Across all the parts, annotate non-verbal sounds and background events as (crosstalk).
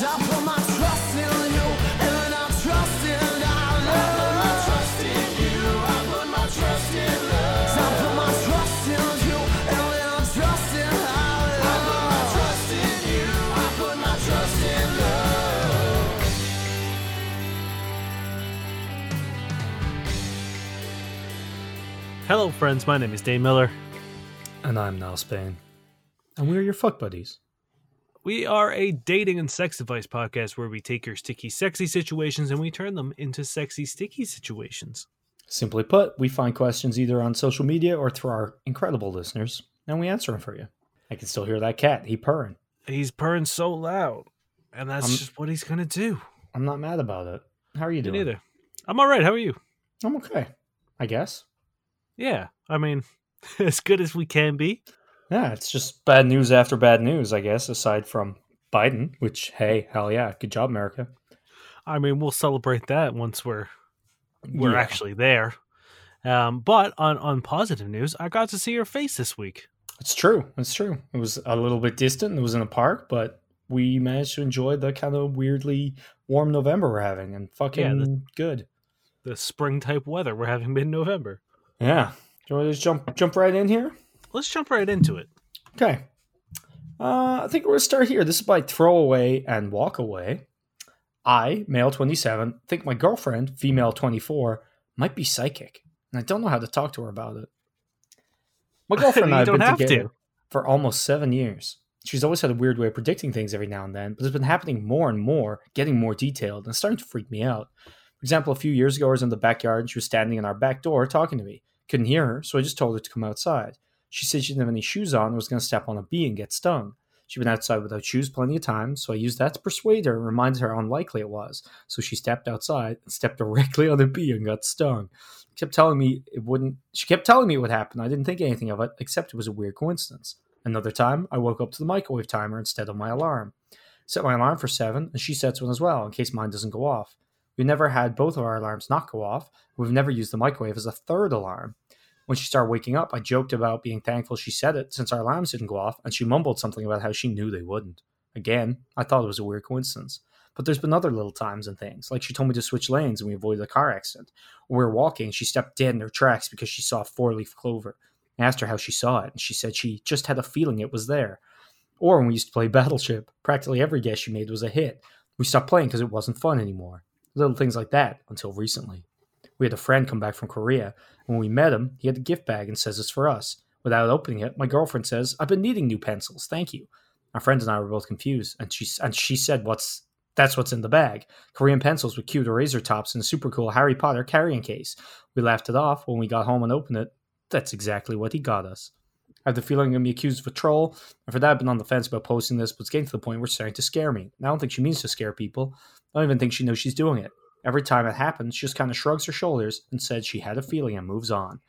Hello, trust in you, and I trust in our love. I put my trust in love. So put my trust in you I love trust in you I'm trusting you I put my trust in love Hello friends. My name is Dane Miller. And I'm Niall Spain. And we're your fuck buddies. We are a dating and sex advice podcast where we take your sticky, sexy situations and we turn them into sexy, sticky situations. Simply put, we find questions either on social media or through our incredible listeners, and we answer them for you. I can still hear that cat. He purring. He's purring so loud, and that's I'm- just what he's gonna do. I'm not mad about it. How are you Me doing? neither. I'm all right. How are you? I'm okay. I guess. Yeah, I mean, (laughs) as good as we can be. Yeah, it's just bad news after bad news, I guess, aside from Biden, which, hey, hell yeah. Good job, America. I mean, we'll celebrate that once we're we're Yeah. actually there. Um, but on on positive news, I got to see your face this week. It's true. It's true. It was a little bit distant. It was in a park, but we managed to enjoy the kind of weirdly warm November we're having and fucking the- good. The spring type weather we're having mid November. Yeah. Do you want to just jump jump right in here? Let's jump right into it. Okay. Uh, I think we're going to start here. This is by Throwaway and Walk Away. I, male 27, think my girlfriend, female 24, might be psychic, and I don't know how to talk to her about it. My (laughs) girlfriend and I have don't been have to. for almost seven years. She's always had a weird way of predicting things every now and then, but it's been happening more and more, getting more detailed, and starting to freak me out. For example, a few years ago, I was in the backyard and she was standing in our back door talking to me. Couldn't hear her, so I just told her to come outside. She said she didn't have any shoes on and was going to step on a bee and get stung. She'd been outside without shoes plenty of times, so I used that to persuade her and reminded her how unlikely it was. So she stepped outside and stepped (laughs) directly on a bee and got stung. She kept telling me it wouldn't. She kept telling me what happened. I didn't think anything of it, except it was a weird coincidence. Another time, I woke up to the microwave timer instead of my alarm. Set my alarm for seven, and she sets one as well in case mine doesn't go off. We've never had both of our alarms not go off. We've never used the microwave as a third alarm. When she started waking up, I joked about being thankful she said it since our alarms didn't go off, and she mumbled something about how she knew they wouldn't. Again, I thought it was a weird coincidence. But there's been other little times and things, like she told me to switch lanes and we avoided a car accident. Or we were walking, she stepped dead in her tracks because she saw four leaf clover. I asked her how she saw it, and she said she just had a feeling it was there. Or when we used to play (laughs) Battleship, practically every guess she made was a hit. We stopped playing because it wasn't fun anymore. Little things like that until recently. We had a friend come back from Korea. And when we met him, he had a gift bag and says it's for us. Without opening it, my girlfriend says, "I've been needing new pencils. Thank you." Our friend and I were both confused, and she and she said, "What's that's what's in the bag? Korean pencils with cute eraser tops and a super cool Harry Potter carrying case." We laughed it off when we got home and opened it. That's exactly what he got us. I have the feeling I'm to be accused of a troll, and for that I've been on the fence about posting this, but it's getting to the point where it's starting to scare me. And I don't think she means to scare people. I don't even think she knows she's doing it. Every time it happens, she just kind of shrugs her shoulders and said she had a feeling and moves on.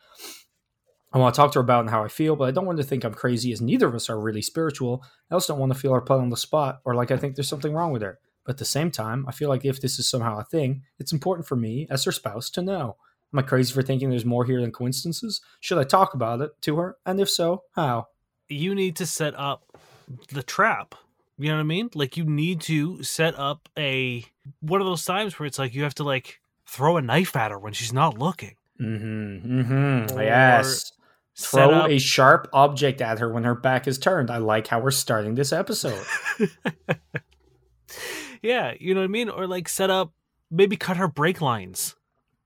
I want to talk to her about how I feel, but I don't want to think I'm crazy, as neither of us are really spiritual. I also don't want to feel her put on the spot or like I think there's something wrong with her. But at the same time, I feel like if this is somehow a thing, it's important for me, as her spouse, to know. Am I crazy for thinking there's more here than coincidences? Should I talk about it to her? And if so, how? You need to set up the trap. You know what I mean? Like you need to set up a one of those times where it's like you have to like throw a knife at her when she's not looking. Mm-hmm. Mm-hmm. Or Yes. Throw up- a sharp object at her when her back is turned. I like how we're starting this episode. (laughs) yeah, you know what I mean? Or like set up maybe cut her brake lines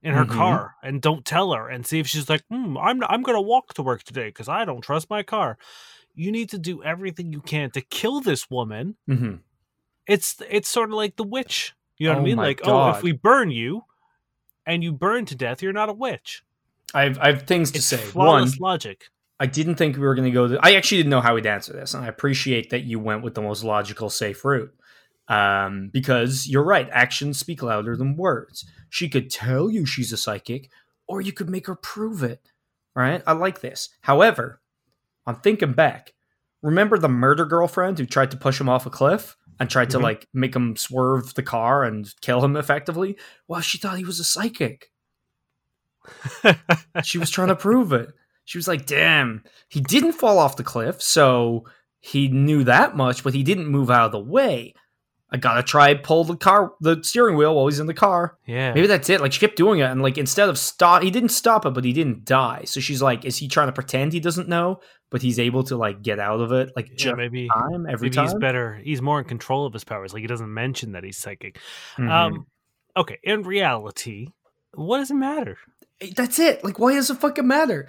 in her Mhm. car and don't tell her and see if she's like, hmm, I'm I'm gonna walk to work today because I don't trust my car. You need to do everything you can to kill this woman. hmm It's it's sort of like the witch. You know what Oh I mean? my Like, oh, if we burn you and you burn to death, you're not a witch. I have, I have things to It's say. One, logic. I didn't think we were going to go. To, I actually didn't know how we'd answer this, and I appreciate that you went with the most logical, safe route. Um, because you're right, actions speak louder than words. She could tell you she's a psychic, or you could make her prove it. Right? I like this. However, I'm thinking back. Remember the murder girlfriend who tried to push him off a cliff and tried to Mhm. like make him swerve the car and kill him effectively? Well, she thought he was a psychic. (laughs) she was trying to prove it. She was like, damn, he didn't fall off the cliff, so he knew that much, but he didn't move out of the way. I gotta try pull the car, the steering wheel while he's in the car. Yeah. Maybe that's it. Like she kept doing it, and like instead of stop, he didn't stop it, but he didn't die. So she's like, is he trying to pretend he doesn't know, but he's able to like get out of it, like Yeah, maybe time every maybe time? he's better. He's more in control of his powers. Like he doesn't mention that he's psychic. Mhm. Um okay, in reality, what does it matter? That's it. Like, why does it fucking matter?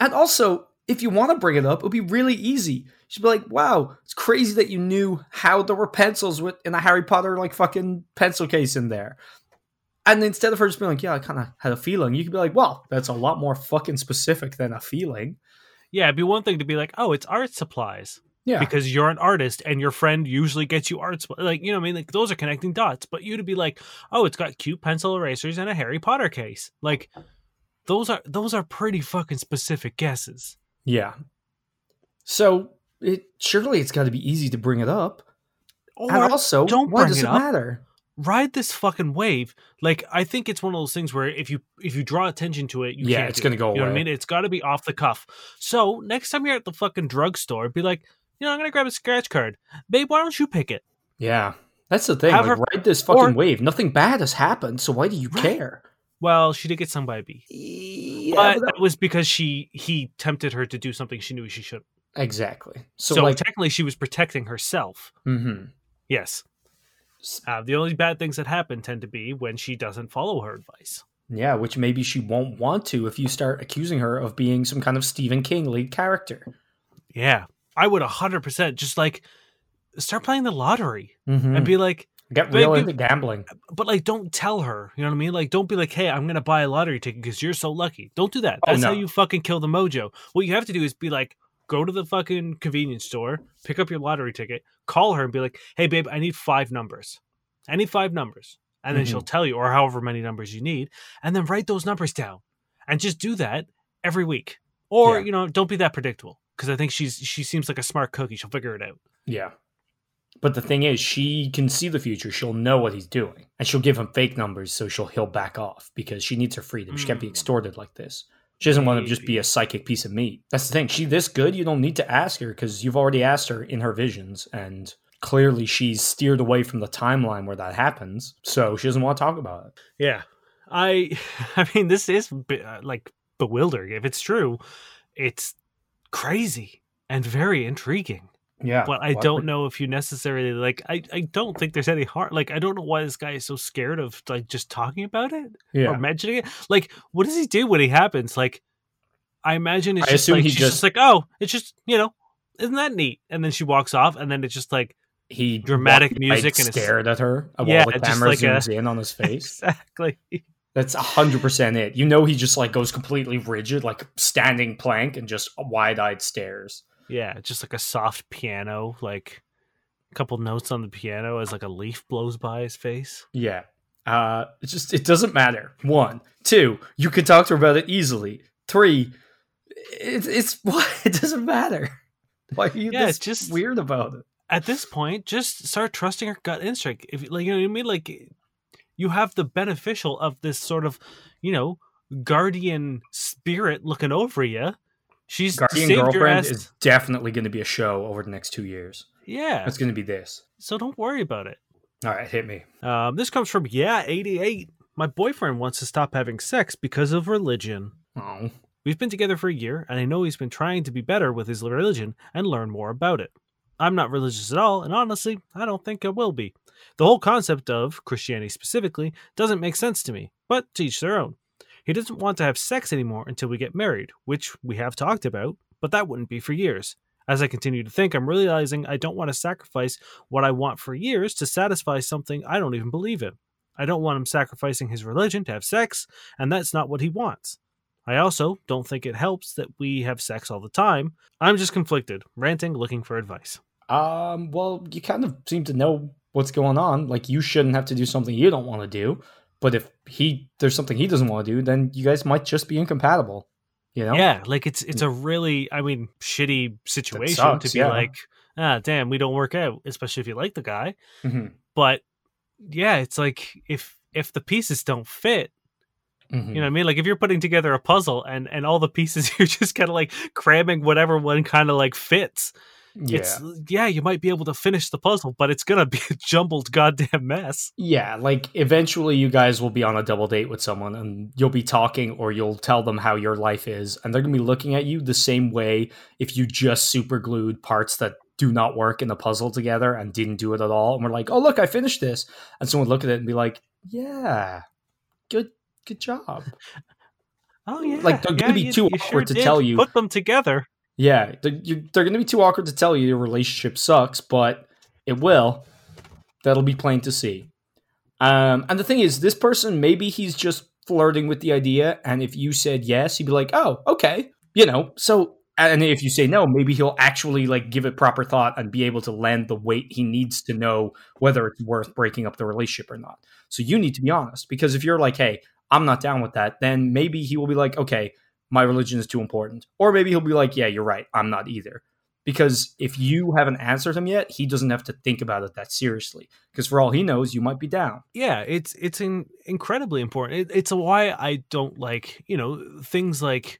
And also, if you want to bring it up, it would be really easy. She'd be like, "Wow, it's crazy that you knew how there were pencils with in a Harry Potter like fucking pencil case in there." And instead of her just being like, "Yeah, I kind of had a feeling," you could be like, "Well, that's a lot more fucking specific than a feeling." Yeah, it'd be one thing to be like, oh, it's art supplies. Yeah, because you're an artist and your friend usually gets you art supplies. Like, you know what I mean? Like, those are connecting dots. But you to be like, oh, it's got cute pencil erasers and a Harry Potter case. Like, those are those are pretty fucking specific guesses. Yeah. So it surely it's got to be easy to bring it up. Or and also, don't why does it it matter? ride this fucking wave. Like, I think it's one of those things where if you if you draw attention to it, you Yeah, it's gonna it. go You know what I mean? It's got to be off the cuff. So next time you're at the fucking drugstore, be like, you know, I'm gonna grab a scratch card, babe. Why don't you pick it? Yeah, that's the thing. Have Like, her- ride this fucking or- wave. Nothing bad has happened, so why do you Right. care? Well, she did get stung by a bee. Yeah, but but that- that was because she he tempted her to do something she knew she should. exactly. So, So, like, technically, she was protecting herself. mhm. Yes. Uh, the only bad things that happen tend to be when she doesn't follow her advice. yeah, which maybe she won't want to if you start accusing her of being some kind of Stephen King lead character. Yeah, I would hundred percent just like start playing the lottery Mm-hmm. and be like, Get real baby- into gambling. but like, don't tell her. You know what I mean? Like, don't be like, hey, I'm gonna buy a lottery ticket because you're so lucky. Don't do that. Oh, That's how you fucking kill the mojo. What you have to do is be like, go to the fucking convenience store, pick up your lottery ticket, call her, and be like, hey, babe, I need five numbers. I need five numbers. And then Mhm. she'll tell you, or however many numbers you need, and then write those numbers down, and just do that every week. Or Yeah. you know, don't be that predictable because I think she's she seems like a smart cookie. She'll figure it out. Yeah. But the thing is, she can see the future. She'll know what he's doing. And she'll give him fake numbers so she'll he'll back off because she needs her freedom. She can't be Mm. extorted like this. She doesn't want to just be a psychic piece of meat. That's the thing. She this good, you don't need to ask her because you've already asked her in her visions and clearly she's steered away from the timeline where that happens. So she doesn't want to talk about it. Yeah, I, (laughs) I mean, this is uh, like bewildering. If it's true, it's crazy and very intriguing. Yeah. But I don't know if you necessarily like. I, I don't think there's any harm. Like, I don't know why this guy is so scared of like just talking about it Yeah. or mentioning it. Like, what does he do when it happens? Like, I imagine it's I just assume like he she's just, just- like, oh, it's just you know, isn't that neat? And then she walks off, and then it's just like he dramatic walked, music like, and it's- stared at her while Yeah, the camera like a- zooms in on his (laughs) face. exactly. That's hundred percent it. You know, he just like goes completely rigid, like standing plank, and just wide-eyed stares. Yeah, just like a soft piano, like a couple notes on the piano as like a leaf blows by his face. Yeah. Uh, it just it doesn't matter. One, two, you can talk to her about it easily. Three, it's (laughs) it's what it doesn't matter. Why are you Yeah, this it's just- weird about it? At this point, just start trusting your gut instinct. If like you know what I mean, like you have the beneficial of this sort of, you know, guardian spirit looking over you. She's Guardian Girlfriend is definitely going to be a show over the next two years. yeah, It's going to be this. so don't worry about it. All right, hit me. Um, this comes from yeah eighty eight. My boyfriend wants to stop having sex because of religion. Oh, We've been together for a year, and I know he's been trying to be better with his religion and learn more about it. I'm not religious at all, and honestly, I don't think I will be. The whole concept of Christianity specifically doesn't make sense to me, but to each their own. He doesn't want to have sex anymore until we get married, which we have talked about, but that wouldn't be for years. As I continue to think, I'm realizing I don't want to sacrifice what I want for years to satisfy something I don't even believe in. I don't want him sacrificing his religion to have sex, and that's not what he wants. I also don't think it helps that we have sex all the time. I'm just conflicted, ranting, looking for advice. um, well, you kind of seem to know what's going on. Like you shouldn't have to do something you don't want to do. But if he there's something he doesn't want to do, then you guys might just be incompatible. You know? Yeah, like it's it's a really, I mean, shitty situation sucks, to be yeah. like, ah, damn, we don't work out, especially if you like the guy. Mhm, But yeah, it's like if if the pieces don't fit, mhm. you know what I mean? Like if you're putting together a puzzle and and all the pieces (laughs) you're just kind of like cramming whatever one kind of like fits. Yeah. It's yeah, you might be able to finish the puzzle, but it's gonna be a (laughs) jumbled goddamn mess. Yeah, like eventually you guys will be on a double date with someone and you'll be talking or you'll tell them how your life is and they're going to be looking at you the same way if you just super glued parts that do not work in the puzzle together and didn't do it at all and we're like, "Oh, look, I finished this." And someone would look at it and be like, "Yeah. Good good job." (laughs) Oh yeah, Like, they're gonna be you- too you awkward to did tell you. Put them together. Yeah, they're, they're going to be too awkward to tell you your relationship sucks, but it will. That'll be plain to see. Um, and the thing is, this person maybe he's just flirting with the idea, and if you said yes, he'd be like, "Oh, okay," you know. So, and if you say no, maybe he'll actually like give it proper thought and be able to lend the weight he needs to know whether it's worth breaking up the relationship or not. So you need to be honest, because if you're like, "Hey, I'm not down with that," then maybe he will be like, "Okay." My religion is too important. Or maybe he'll be like, yeah, you're right. I'm not either. Because if you haven't answered him yet, he doesn't have to think about it that seriously. Because for all he knows, you might be down. Yeah, it's it's in, incredibly important. It, it's why I don't like you know things like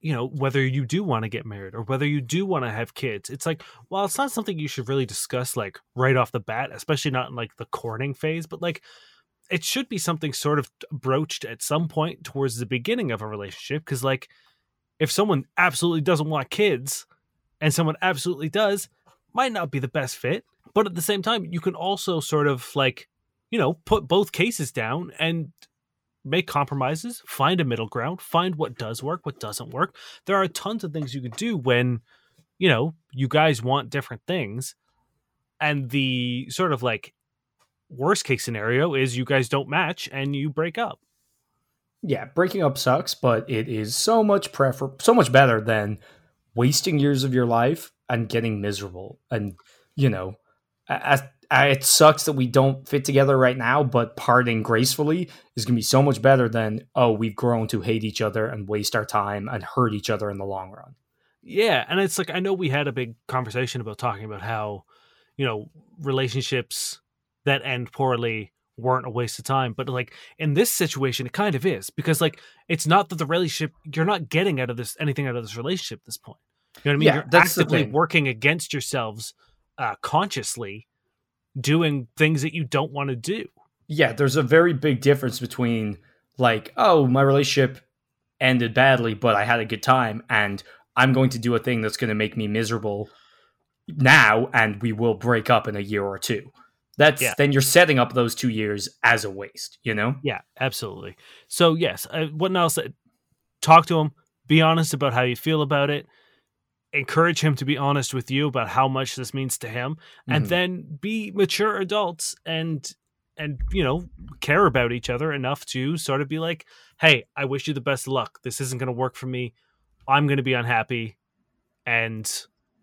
you know whether you do want to get married or whether you do want to have kids. It's like well, it's not something you should really discuss like right off the bat, especially not in like the courting phase. But like it should be something sort of broached at some point towards the beginning of a relationship because like if someone absolutely doesn't want kids and someone absolutely does might not be the best fit but at the same time you can also sort of like you know put both cases down and make compromises find a middle ground find what does work what doesn't work. There are tons of things you can do when you know you guys want different things and the sort of like worst case scenario is you guys don't match and you break up. Yeah, breaking up sucks, but it is so much prefer so much better than wasting years of your life and getting miserable. And you know, as, it sucks that we don't fit together right now, but parting gracefully is going to be so much better than oh, we've grown to hate each other and waste our time and hurt each other in the long run. Yeah, and it's like I know we had a big conversation about talking about how, you know, relationships that end poorly weren't a waste of time, but like in this situation it kind of is because like it's not that the relationship you're not getting out of this anything out of this relationship at this point. You know what I mean? Yeah, you're actively working against yourselves uh consciously doing things that you don't want to do. yeah, there's a very big difference between like, oh, my relationship ended badly, but I had a good time, and I'm going to do a thing that's going to make me miserable now, and we will break up in a year or two. That's Yeah. then you're setting up those two years as a waste, you know? Yeah, absolutely. So yes, uh, what said, talk to him, be honest about how you feel about it, encourage him to be honest with you about how much this means to him, and Mhm. then be mature adults and and you know care about each other enough to sort of be like, hey, I wish you the best of luck. This isn't going to work for me. I'm going to be unhappy, and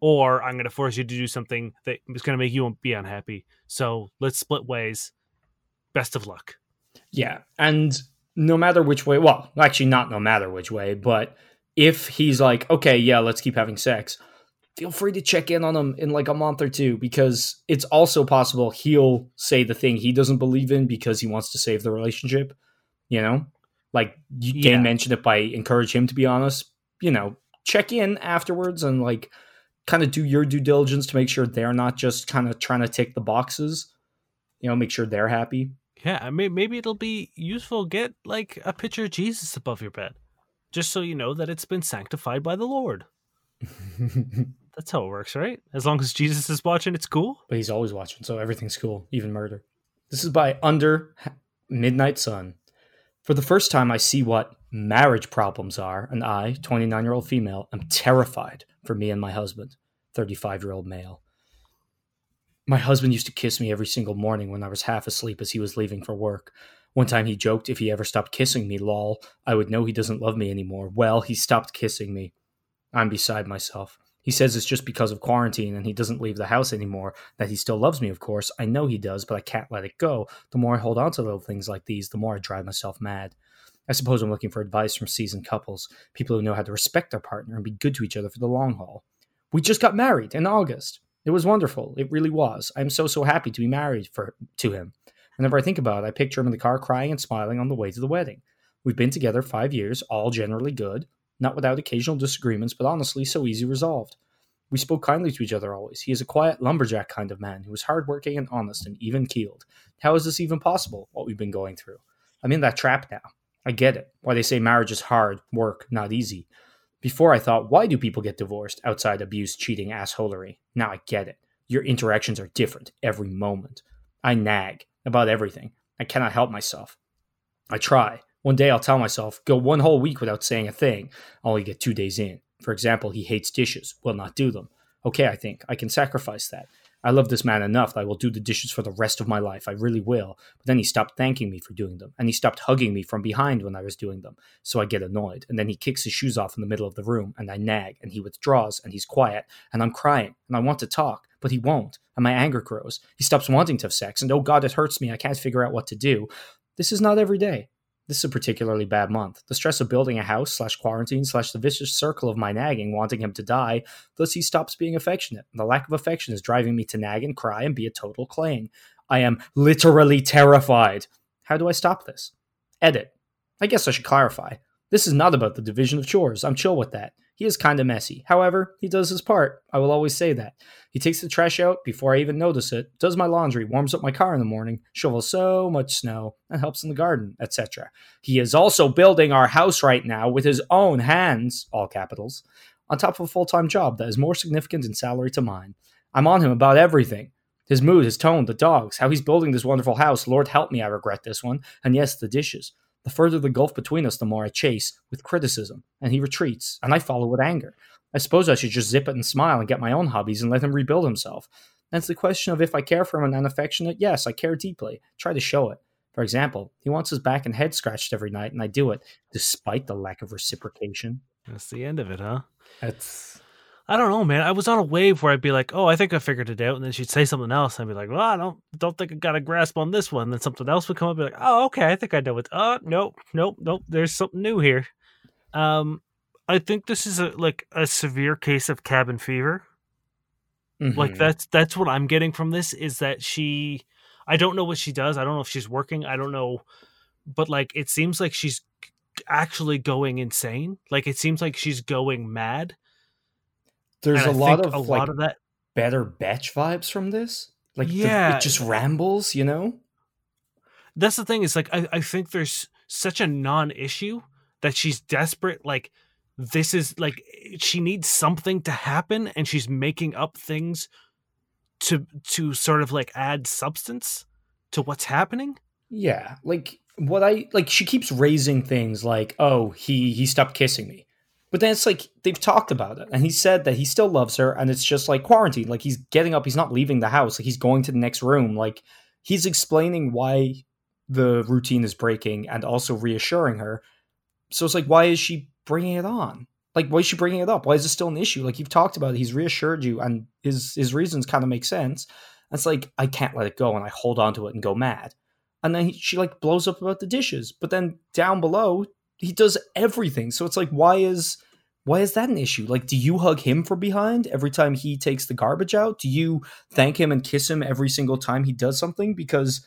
or I'm going to force you to do something that is going to make you be unhappy. So let's split ways. Best of luck. Yeah. And no matter which way, well, actually, not no matter which way, but if he's like, okay, yeah, let's keep having sex, feel free to check in on him in like a month or two because it's also possible he'll say the thing he doesn't believe in because he wants to save the relationship. You know, like you Yeah. Dane mentioned it by encourage him to be honest. You know, check in afterwards and like kind of do your due diligence to make sure they're not just kind of trying to tick the boxes. You know, make sure they're happy. Yeah, I mean, maybe it'll be useful. Get like a picture of Jesus above your bed, just so you know that it's been sanctified by the Lord. (laughs) That's how it works, right? As long as Jesus is watching, it's cool. but he's always watching, so everything's cool, even murder. This is by Under Midnight Sun. For the first time, I see what marriage problems are, and I, 29 year old female, am terrified for me and my husband, 35 year old male. My husband used to kiss me every single morning when I was half asleep as he was leaving for work. One time he joked if he ever stopped kissing me, lol, I would know he doesn't love me anymore. Well, he stopped kissing me. I'm beside myself. He says it's just because of quarantine and he doesn't leave the house anymore, that he still loves me, of course. I know he does, but I can't let it go. The more I hold on to little things like these, the more I drive myself mad. I suppose I'm looking for advice from seasoned couples, people who know how to respect their partner and be good to each other for the long haul. We just got married in August. It was wonderful. It really was. I'm so so happy to be married for to him. Whenever I think about it, I picture him in the car crying and smiling on the way to the wedding. We've been together five years, all generally good, not without occasional disagreements, but honestly so easy resolved. We spoke kindly to each other always. He is a quiet lumberjack kind of man who is hardworking and honest and even keeled. How is this even possible, what we've been going through? I'm in that trap now. I get it. Why they say marriage is hard, work, not easy. Before I thought, why do people get divorced outside abuse, cheating, assholery? Now I get it. Your interactions are different every moment. I nag about everything. I cannot help myself. I try. One day I'll tell myself, go one whole week without saying a thing. I'll only get two days in. For example, he hates dishes, will not do them. Okay, I think. I can sacrifice that. I love this man enough that I will do the dishes for the rest of my life. I really will. But then he stopped thanking me for doing them, and he stopped hugging me from behind when I was doing them. So I get annoyed, and then he kicks his shoes off in the middle of the room, and I nag, and he withdraws, and he's quiet, and I'm crying, and I want to talk, but he won't, and my anger grows. He stops wanting to have sex, and oh god, it hurts me. I can't figure out what to do. This is not every day. This is a particularly bad month. The stress of building a house slash quarantine slash the vicious circle of my nagging, wanting him to die, thus he stops being affectionate. The lack of affection is driving me to nag and cry and be a total clang. I am literally terrified. How do I stop this? Edit. I guess I should clarify. This is not about the division of chores. I'm chill with that. He is kind of messy. However, he does his part. I will always say that. He takes the trash out before I even notice it, does my laundry, warms up my car in the morning, shovels so much snow, and helps in the garden, etc. He is also building our house right now with his own hands, all capitals, on top of a full time job that is more significant in salary to mine. I'm on him about everything. His mood, his tone, the dogs, how he's building this wonderful house. Lord help me, I regret this one. And yes, the dishes. The further the gulf between us, the more I chase with criticism, and he retreats, and I follow with anger. I suppose I should just zip it and smile and get my own hobbies and let him rebuild himself. That's the question of if I care for him and I'm affectionate. Yes, I care deeply. Try to show it. For example, he wants his back and head scratched every night, and I do it, despite the lack of reciprocation. That's the end of it, huh? That's I don't know, man. I was on a wave where I'd be like, "Oh, I think I figured it out," and then she'd say something else, and I'd be like, "Well, I don't don't think I got a grasp on this one." And then something else would come up, and be like, "Oh, okay, I think I know it." Oh, nope, nope, nope. There's something new here. Um, I think this is a like a severe case of cabin fever. Like Mhm. that's that's what I'm getting from this is that she, I don't know what she does. I don't know if she's working. I don't know, but like it seems like she's actually going insane. Like it seems like she's going mad. There's And a I lot of a like lot of that better batch vibes from this. Like the- Yeah. it just rambles, you know. that's the thing is like I, I think there's such a non-issue that she's desperate like this is like she needs something to happen and she's making up things to to sort of like add substance to what's happening Yeah, like what I like she keeps raising things like, "Oh, he he stopped kissing me." But then it's like they've talked about it and he said that he still loves her and it's just like quarantine. Like he's getting up, he's not leaving the house, like he's going to the next room. Like he's explaining why the routine is breaking and also reassuring her. So it's like why is she bringing it on? Like why is she bringing it up? Why is it still an issue? Like you've talked about it, he's reassured you and his his reasons kind of make sense. It's like I can't let it go and I hold on to it and go mad and then he, she like blows up about the dishes but then down below he does everything. So it's like why is why is that an issue? Like do you hug him from behind every time he takes the garbage out? Do you thank him and kiss him every single time he does something? Because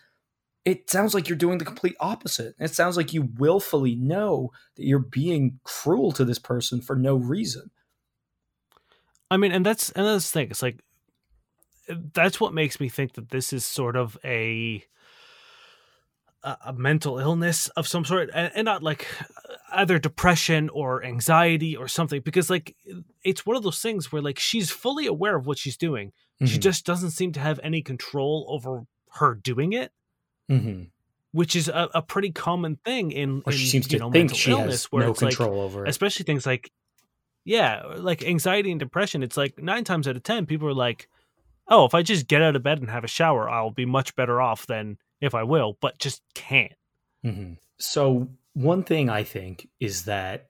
it sounds like you're doing the complete opposite. It sounds like you willfully know that you're being cruel to this person for no reason. I mean and that's and that's the thing. It's like that's what makes me think that this is sort of a a, a mental illness of some sort and, and not like either depression or anxiety or something because like it's one of those things where like she's fully aware of what she's doing she Mhm. just doesn't seem to have any control over her doing it Mhm. which is a, a pretty common thing in, or in she seems you to know, think mental she illness has where no it's like control over it especially things like yeah like anxiety and depression it's like nine times out of ten people are like oh if i just get out of bed and have a shower i'll be much better off than if i will but just can't hmm So one thing I think is that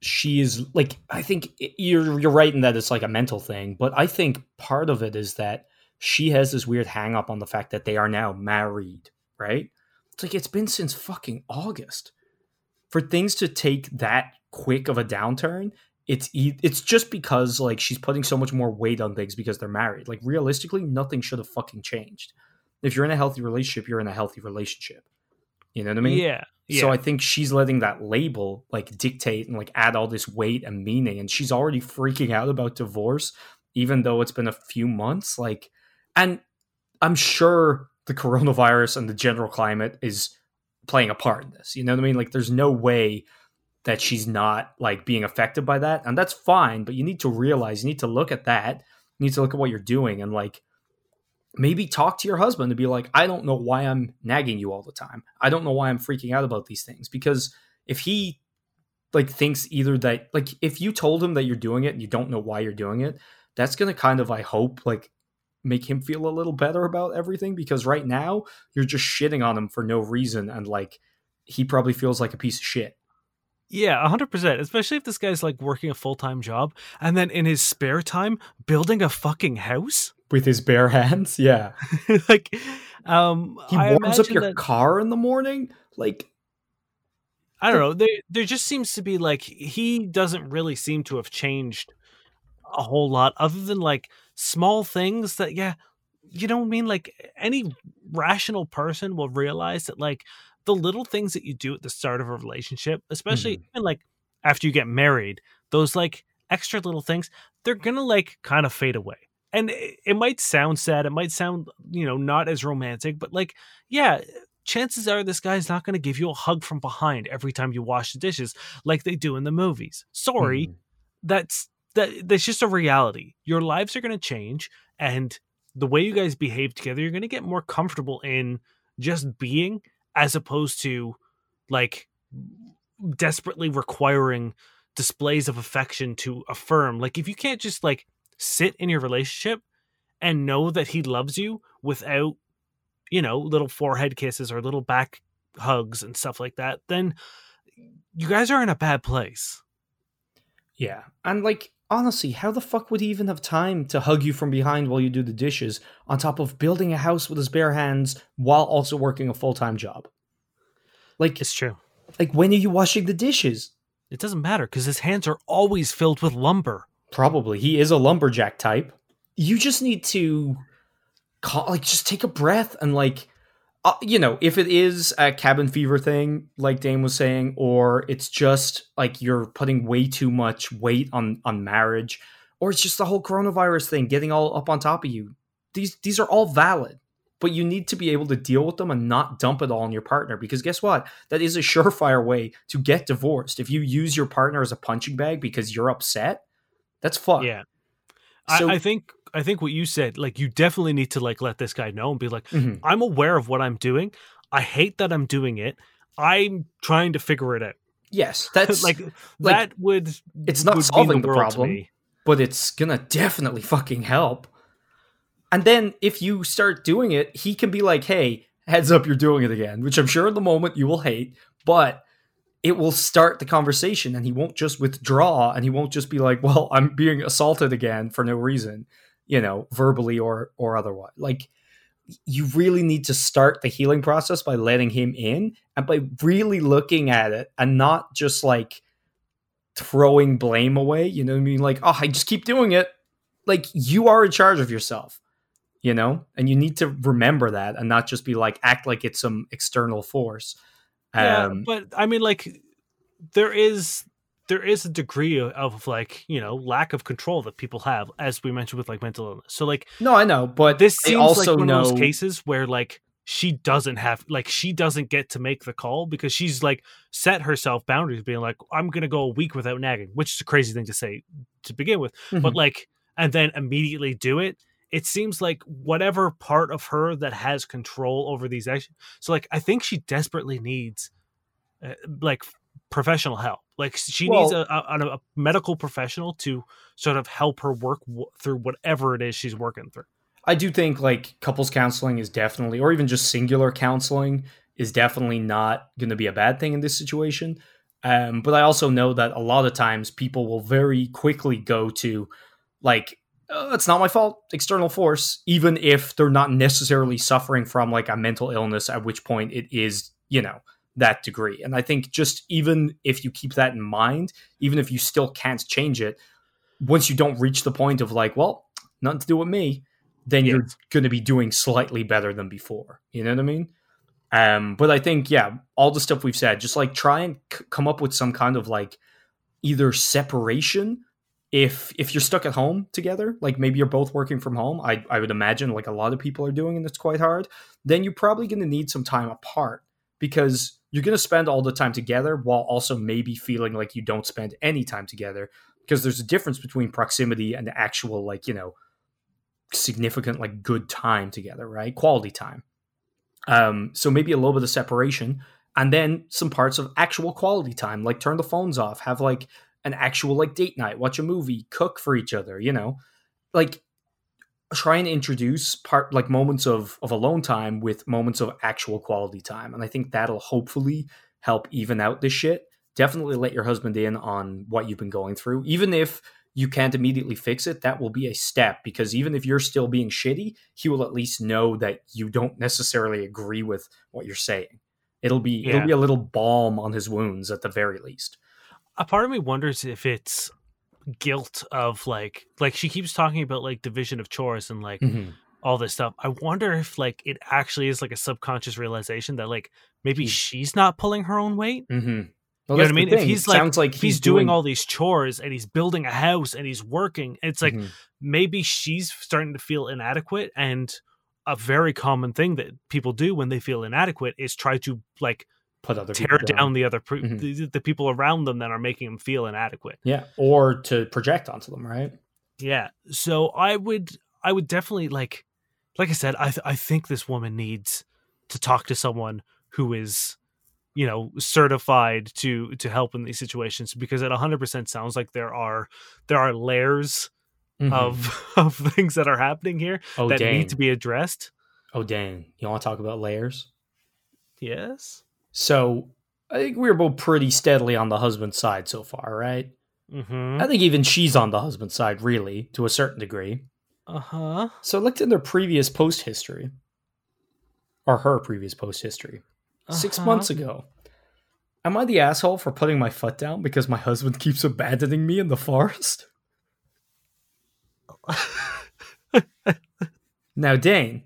she is like I think you're you're right in that it's like a mental thing, but I think part of it is that she has this weird hang up on the fact that they are now married, right? It's like it's been since fucking August. For things to take that quick of a downturn, it's it's just because like she's putting so much more weight on things because they're married. Like realistically, nothing should have fucking changed. If you're in a healthy relationship, you're in a healthy relationship. You know what I mean? yeah yeah So I think she's letting that label like dictate and like add all this weight and meaning, and she's already freaking out about divorce even though it's been a few months. Like, and I'm sure the coronavirus and the general climate is playing a part in this. You know what I mean? Like, there's no way that she's not like being affected by that, and that's fine. But you need to realize, you need to look at that. You need to look at what you're doing, and like maybe talk to your husband to be like, I don't know why I'm nagging you all the time. I don't know why I'm freaking out about these things because if he like thinks either that like if you told him that you're doing it and you don't know why you're doing it, that's to kind of I hope like make him feel a little better about everything because right now you're just shitting on him for no reason and like he probably feels like a piece of shit. Yeah, 100%. Especially if this guy's like working a full time job and then in his spare time building a fucking house. With his bare hands, (laughs) yeah. (laughs) like, um, He warms up your that- car in the morning? Like I don't know. There, there just seems to be like he doesn't really seem to have changed a whole lot, other than like small things that, yeah, you know what I mean. Like any rational person will realize that like the little things that you do at the start of a relationship, especially even like after you get married, those like extra little things, they're gonna like kind of fade away. And it, it might sound sad, it might sound you know not as romantic, but like yeah, chances are this guy's not going to give you a hug from behind every time you wash the dishes like they do in the movies. Sorry, Mhm. that's that that's just a reality. Your lives are going to change and the way you guys behave together, you're going to get more comfortable in just being as opposed to like desperately requiring displays of affection to affirm. Like if you can't just like sit in your relationship and know that he loves you without you know, little forehead kisses or little back hugs and stuff like that, then you guys are in a bad place. Yeah. And like honestly, how the fuck would he even have time to hug you from behind while you do the dishes on top of building a house with his bare hands while also working a full-time job? Like It's true. like when are you washing the dishes? It doesn't matter because his hands are always filled with lumber. Probably. He is a lumberjack type. You just need to call, like just take a breath and like uh, you know, if it is a cabin fever thing like Dane was saying or it's just like you're putting way too much weight on on marriage or it's just the whole coronavirus thing getting all up on top of you. These these are all valid. But you need to be able to deal with them and not dump it all on your partner because guess what? That is a (laughs) surefire way to get divorced. If you use your partner as a punching bag because you're upset, that's fucked. Yeah. So- I, I think I think what you said, like you definitely need to like let this guy know and be like, Mhm. I'm aware of what I'm doing. I hate that I'm doing it. I'm trying to figure it out. Yes, (laughs) that's like, like, that would it's not would solving the to problem. but it's gonna definitely fucking help. And then if you start doing it, he can be like, "Hey, heads up, you're doing it again," which I'm sure in the moment you will hate, but it will start the conversation, and he won't just withdraw, and he won't just be like, "Well, I'm being assaulted again for no reason," you know, verbally or or otherwise. Like, you really need to start the healing process by letting him in and by really looking at it and not just like throwing blame away. You know what I mean? Like, oh, I just keep doing it. Like, you are in charge of yourself, you know? And you need to remember that and not just be like, act like it's some external force. Yeah, Um, but I mean, like, there is there is a degree of, of like you know lack of control that people have, as we mentioned with like mental illness. So like no, I know, but this seems also like one know of those cases where like she doesn't have like she doesn't get to make the call because she's like set herself boundaries being like i'm gonna go a week without nagging which is a crazy thing to say to begin with but Mhm. like and then immediately do it it seems like whatever part of her that has control over these actions so like i think she desperately needs uh, like professional help like she needs a, a, a medical professional to sort of help her work w- through whatever it is she's working through I do think like couples counseling is definitely, or even just singular counseling is definitely not going to be a bad thing in this situation. Um, but I also know that a lot of times people will very quickly go to like, oh, it's not my fault, external force, even if they're not necessarily suffering from like a mental illness, at which point it is, you know, that degree. And I think just even if you keep that in mind, even if you still can't change it, once you don't reach the point of like, well, nothing to do with me, then you're going to be doing slightly better than before. You know what I mean? Um, but I think, yeah, all the stuff we've said, just like try and c- come up with some kind of like either separation if if you're stuck at home together, like maybe you're both working from home, I I would imagine like a lot of people are doing, and it's quite hard. Then you're probably going to need some time apart because you're going to spend all the time together while also maybe feeling like you don't spend any time together because there's a difference between proximity and actual like you know significant like good time together right quality time um so maybe a little bit of separation and then some parts of actual quality time like turn the phones off have like an actual like date night watch a movie cook for each other you know? Like try and introduce part like moments of of alone time with moments of actual quality time and i think that'll hopefully help even out this shit. Definitely let your husband in on what you've been going through. Even if you can't immediately fix it that will be a step because even if you're still being shitty he will at least know that you don't necessarily agree with what you're saying. It'll be Yeah. it'll be a little balm on his wounds at the very least a part of me wonders if it's guilt of like like she keeps talking about like division of chores and like all this stuff. I wonder if like it actually is like a subconscious realization that like maybe Hmm. she's not pulling her own weight. Mm-hmm. You know what I mean? If he's like- sounds like If he's doing, all these chores and he's building a house and he's working, it's like Mhm. maybe she's starting to feel inadequate and a very common thing that people do when they feel inadequate is try to like put other tear people down the other pre- Mhm. the, the people around them that are making them feel inadequate. Yeah, or to project onto them, right? Yeah. So I would I would definitely like like I said I th- I think this woman needs to talk to someone who is you know certified to to help in these situations because it 100% sounds like there are there are layers Mhm. of (laughs) of things that are happening here oh that dang, need to be addressed. oh dang, you want to talk about layers? Yes. So I think we're both pretty steadily on the husband's side so far, right? Mhm. I think even she's on the husband's side, really, to a certain degree. Uh-huh. So I looked in their previous post history, or her previous post history, 6 Uh-huh. months ago. Am I the asshole for putting my foot down because my husband keeps abandoning me in the forest? (laughs) now, Dane,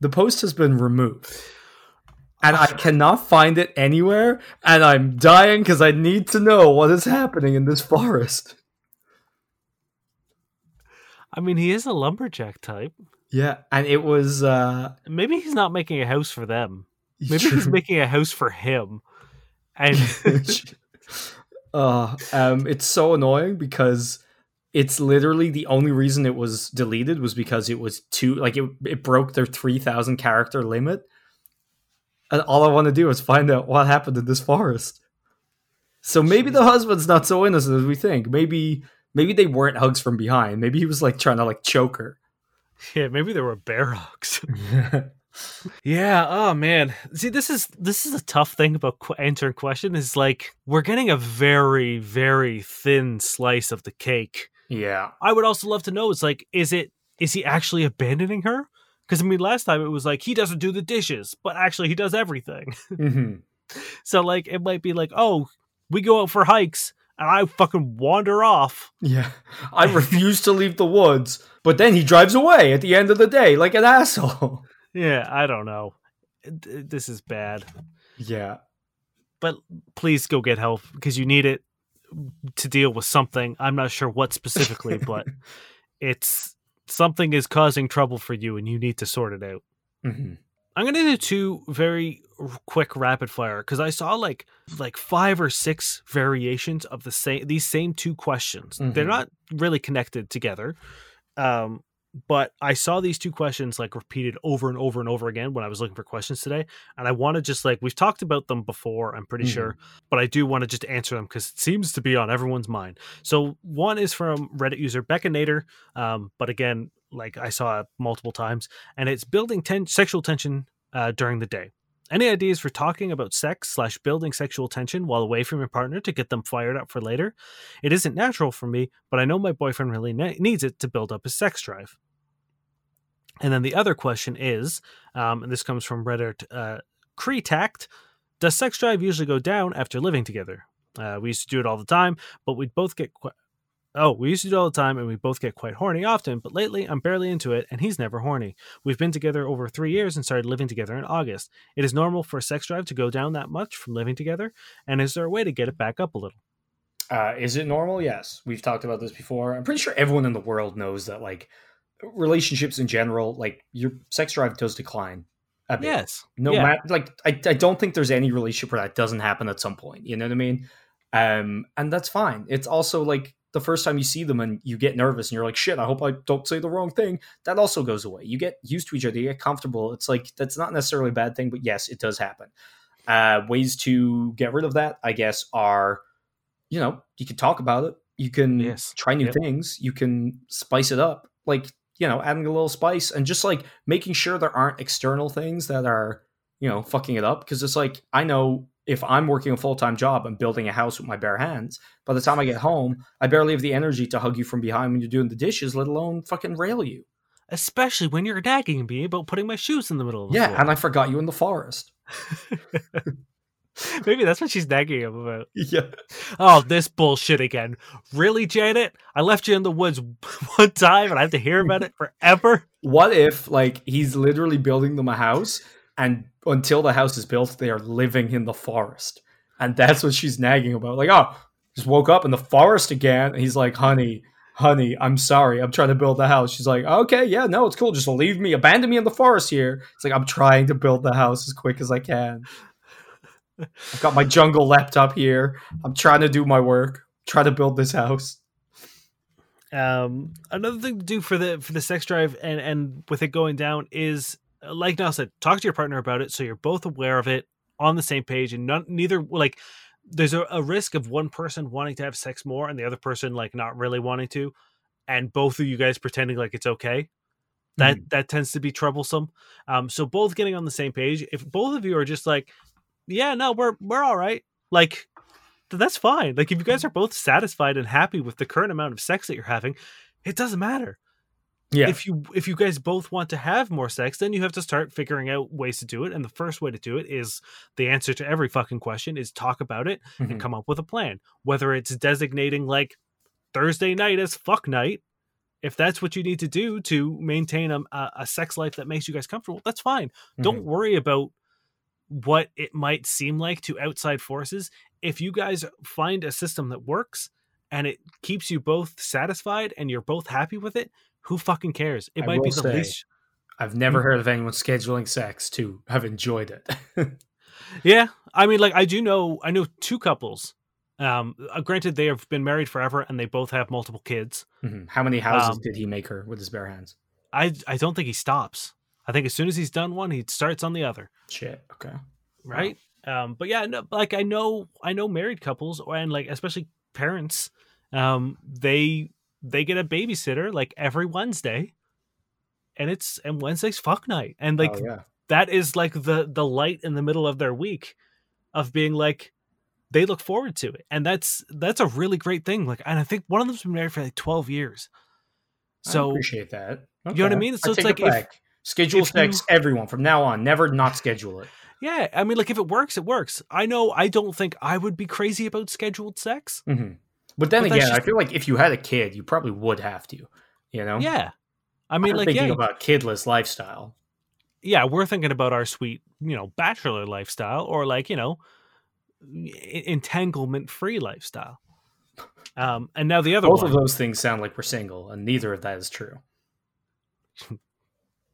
the post has been removed. And I cannot find it anywhere, and I'm dying because I need to know what is happening in this forest. I mean, he is a lumberjack type. Yeah, and it was uh Maybe he's not making a house for them. Maybe he's making a house for him. And (laughs) uh, um, it's so annoying because it's literally the only reason it was deleted was because it was too like it, it broke their 3000 character limit and all i want to do is find out what happened in this forest so maybe the husband's not so innocent as we think maybe maybe they weren't hugs from behind maybe he was like trying to like choke her (laughs) yeah, maybe there were bear hugs. (laughs) Yeah. Oh man. See, this is this is a tough thing about qu- answering question. Is like we're getting a very very thin slice of the cake. yeah I would also love to know. It's like, is it is he actually abandoning her? Because I mean, last time it was like he doesn't do the dishes, but actually he does everything. (laughs) hmm so like, it might be like, oh, we go out for hikes and I fucking wander off. Yeah. I refuse to leave the woods, but then he drives away at the end of the day like an asshole. (laughs) Yeah, I don't know. This is bad. Yeah. but please go get help because you need it to deal with something. I'm not sure what specifically, but (laughs) it's something is causing trouble for you and you need to sort it out. hmm I'm going to do two very quick rapid fire because I saw like like five or six variations of the same these same two questions. They're Mhm. not really connected together. Um but I saw these two questions like repeated over and over and over again when I was looking for questions today and I want to just like we've talked about them before, I'm pretty Mhm. sure, but I do want to just answer them cuz it seems to be on everyone's mind. So one is from Reddit user Becca Nader, um but again like I saw it multiple times and it's building ten- sexual tension uh, during the day. Any ideas for talking about sex slash building sexual tension while away from your partner to get them fired up for later? It isn't natural for me, but I know my boyfriend really ne- needs it to build up his sex drive. And then the other question is, um, and this comes from Reddit uh, Cretact, does sex drive usually go down after living together? Uh, we used to do it all the time, but we'd both get qu- Oh, we used to do it all the time, and we both get quite horny often, but lately I'm barely into it, and he's never horny. We've been together over three years and started living together in August. It is normal for a sex drive to go down that much from living together, and is there a way to get it back up a little? Uh, is it normal? Yes. We've talked about this before. I'm pretty sure everyone in the world knows that, like, relationships in general, like, your sex drive does decline. Yes. No Yeah. matter, like, I, I don't think there's any relationship where that doesn't happen at some point. You know what I mean? Um, and that's fine. It's also like the first time you see them and you get nervous and you're like, shit, I hope I don't say the wrong thing. That also goes away. You get used to each other, you get comfortable. It's like, that's not necessarily a bad thing, but yes, it does happen. Uh, ways to get rid of that, I guess, are, you know, you can talk about it. You can Yes. try new Yep. things. You can spice it up. Like, you know, adding a little spice and just like making sure there aren't external things that are, you know, fucking it up. Cause it's like, I know if I'm working a full time job and building a house with my bare hands, by the time I get home, I barely have the energy to hug you from behind when you're doing the dishes, let alone fucking rail you. Especially when you're nagging me about putting my shoes in the middle of the Yeah. floor. And I forgot you in the forest. (laughs) (laughs) Maybe that's what she's nagging him about. Yeah. Oh, this bullshit again. Really, Janet? I left you in the woods (laughs) one time and I have to hear about it forever? What if, like, he's literally building them a house and until the house is built, they are living in the forest? And that's what she's nagging about. Like, oh, just woke up in the forest again. And he's like, honey, honey, I'm sorry. I'm trying to build the house. She's like, okay, yeah, no, it's cool. Just leave me, abandon me in the forest here. It's like, I'm trying to build the house as quick as I can. I've got my jungle laptop here. I'm trying to do my work, try to build this house. Um, another thing to do for the for the sex drive and and with it going down is like Niall said, talk to your partner about it so you're both aware of it on the same page and none neither like there's a, a risk of one person wanting to have sex more and the other person like not really wanting to and both of you guys pretending like it's okay. That that tends to be troublesome. Um so both getting on the same page if both of you are just like yeah no we're we're all right like that's fine. Like if you guys are both satisfied and happy with the current amount of sex that you're having it doesn't matter Yeah. if you if you guys both want to have more sex then you have to start figuring out ways to do it and the first way to do it is the answer to every fucking question is talk about it Mhm. and come up with a plan whether it's designating like thursday night as fuck night if that's what you need to do to maintain a, a a sex life that makes you guys comfortable that's fine Mm-hmm. don't worry about what it might seem like to outside forces if you guys find a system that works and it keeps you both satisfied and you're both happy with it who fucking cares it I might be the say- least I've never heard of anyone scheduling sex to have enjoyed it. (laughs) yeah i mean like i do know i know two couples um uh, granted they have been married forever and they both have multiple kids Mhm. How many houses Um, did he make her with his bare hands? i i don't think he stops i think as soon as he's done one he starts on the other Shit. Okay. right um but yeah no, like i know i know married couples and like especially parents um they they get a babysitter like every wednesday and it's and wednesday's fuck night and like oh, yeah. that is like the the light in the middle of their week of being like they look forward to it and that's that's a really great thing like and i think one of them's been married for like 12 years so I appreciate that. you know what I mean? So it's like it if- schedule if sex, you- everyone from now on. Never not schedule it. yeah i mean like if it works it works i know i don't think i would be crazy about scheduled sex Mhm. But then But again, I feel like if you had a kid, you probably would have to. You know. yeah i I'm mean like thinking yeah about kidless lifestyle. yeah, we're thinking about our sweet, you know, bachelor lifestyle or like, you know, entanglement free lifestyle. Um, and now the other Both one, of those things sound like we're single, and neither of that is true. (laughs)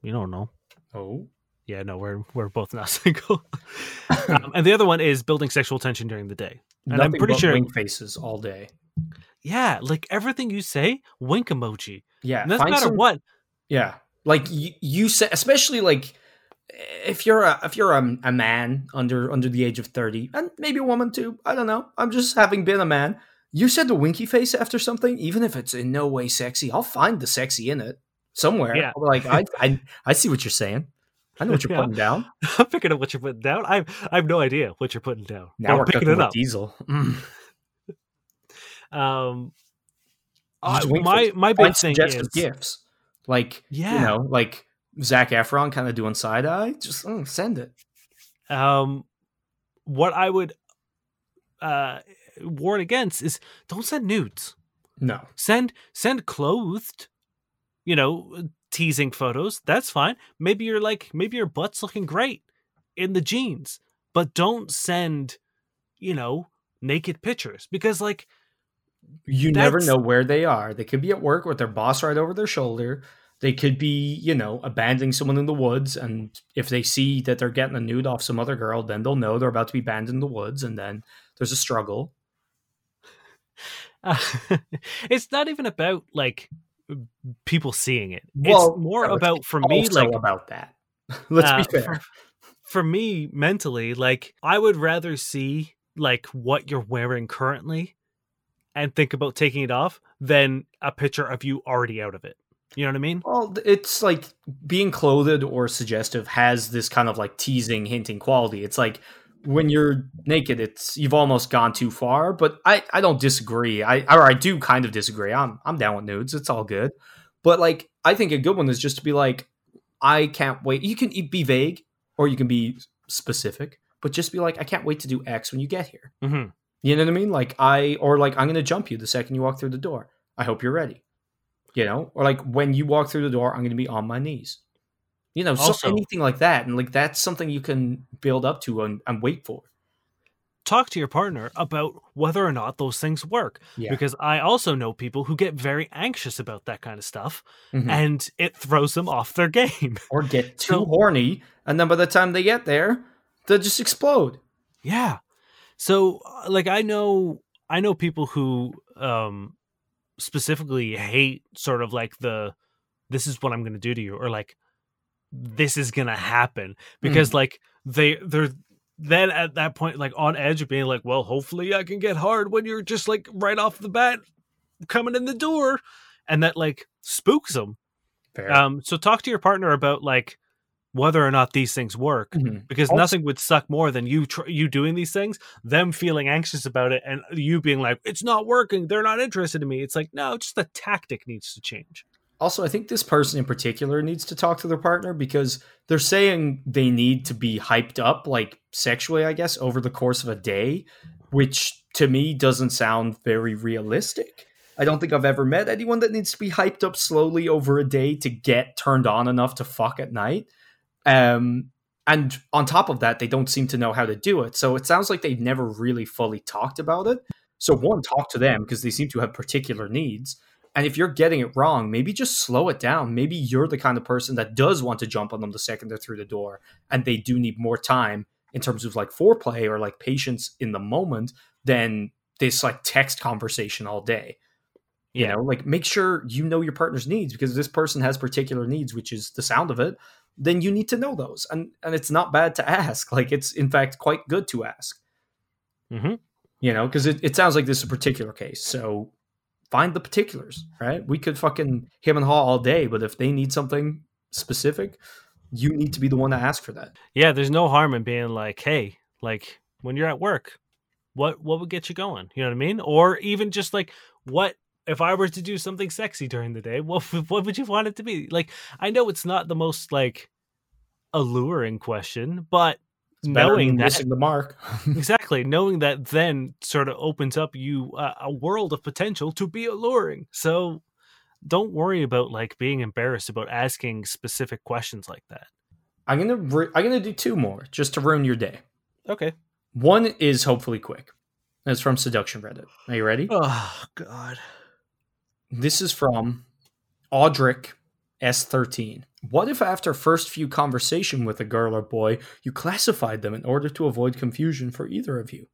you don't know. Oh. Yeah, no, we're we're both not (laughs) single. um, and the other one is building sexual tension during the day. And I'm pretty sure- wink faces all day. Yeah, like everything you say, wink emoji. Yeah, And doesn't find matter some- what. Yeah, like you, you said, especially like if you're a if you're a, a man under under the age of thirty, and maybe a woman too. I don't know. I'm just having been a man. You said the winky face after something, even if it's in no way sexy. I'll find the sexy in it somewhere. Yeah. Like I, I I see what you're saying. I know what you're (laughs) Yeah. putting down. (laughs) I'm picking up what you're putting down. I I have no idea what you're putting down. Now I'm we're picking it up. Diesel. Mm. Um, I- my my big Find thing is gifts, like yeah. you know, like Zac Efron kind of doing side eye. Just mm, send it. um what i would uh warn against is don't send nudes No, send send clothed you know teasing photos that's fine maybe you're like maybe your butt's looking great in the jeans but don't send you know naked pictures because like you never know where they are. They could be at work with their boss right over their shoulder. They could be, you know, abandoning someone in the woods. And if they see that they're getting a nude off some other girl, then they'll know they're about to be banned in the woods. And then there's a struggle. Uh, (laughs) it's not even about like people seeing it. Well, it's more no, it's about for me like about that. (laughs) Let's uh, be fair. For, for me mentally, like I would rather see like what you're wearing currently and think about taking it off than a picture of you already out of it. You know what I mean? Well, it's like being clothed or suggestive has this kind of like teasing, hinting quality. It's like when you're naked, it's you've almost gone too far. But I, I don't disagree. I or I do kind of disagree. I'm I'm down with nudes. It's all good. But like I think a good one is just to be like, I can't wait. You can be vague or you can be specific, but just be like, I can't wait to do X when you get here. hmm You know what I mean? Like I or like I'm gonna jump you the second you walk through the door. I hope you're ready. You know, or like when you walk through the door, I'm gonna be on my knees. You know, so anything like that, and like that's something you can build up to and, and wait for. Talk to your partner about whether or not those things work. Yeah. Because I also know people who get very anxious about that kind of stuff Mhm. and it throws them off their (laughs) game. Or get too So- horny, and then by the time they get there, they'll just explode. Yeah. So uh, like I know I know people who um specifically hate sort of like the this is what I'm going to do to you or like this is going to happen because like they they're then at that point like on edge of being like well hopefully I can get hard when you're just like right off the bat coming in the door and that like spooks them. Fair. Um so talk to your partner about like whether or not these things work Mhm. because Also- nothing would suck more than you tr- you doing these things, them feeling anxious about it, and you being like, "It's not working. They're not interested in me." It's like, no, just the tactic needs to change. Also, I think this person in particular needs to talk to their partner because they're saying they need to be hyped up, like sexually, I guess, over the course of a day, which to me doesn't sound very realistic. I don't think I've ever met anyone that needs to be hyped up slowly over a day to get turned on enough to fuck at night. Um, and on top of that, they don't seem to know how to do it. So it sounds like they've never really fully talked about it. So, one, talk to them because they seem to have particular needs. And if you're getting it wrong, maybe just slow it down. Maybe you're the kind of person that does want to jump on them the second they're through the door, and they do need more time in terms of like foreplay or like patience in the moment than this like text conversation all day. You Yeah. know, like make sure you know your partner's needs because this person has particular needs, which is the sound of it, then you need to know those. And and it's not bad to ask. (laughs) Like it's in fact quite good to ask hmm you know, because it, it sounds like this is a particular case. So find the particulars, right? We could fucking him and haw all day, but if they need something specific, you need to be the one to ask for that. Yeah, there's no harm in being like, "Hey, like when you're at work, what what would get you going?" You know what I mean? Or even just like, what if I were to do something sexy during the day? What (laughs) what would you want it to be? Like, I know it's not the most like alluring question, but Better knowing that missing the mark. (laughs) exactly knowing that then sort of opens up you uh, a world of potential to be alluring so don't worry about like being embarrassed about asking specific questions like that I'm gonna re- I'm gonna do two more just to ruin your day. okay One is hopefully quick. It's from Seduction Reddit. Are you ready? oh god This is from Audric S13. What if after first few conversation with a girl or boy, you classified them in order to avoid confusion for either of you?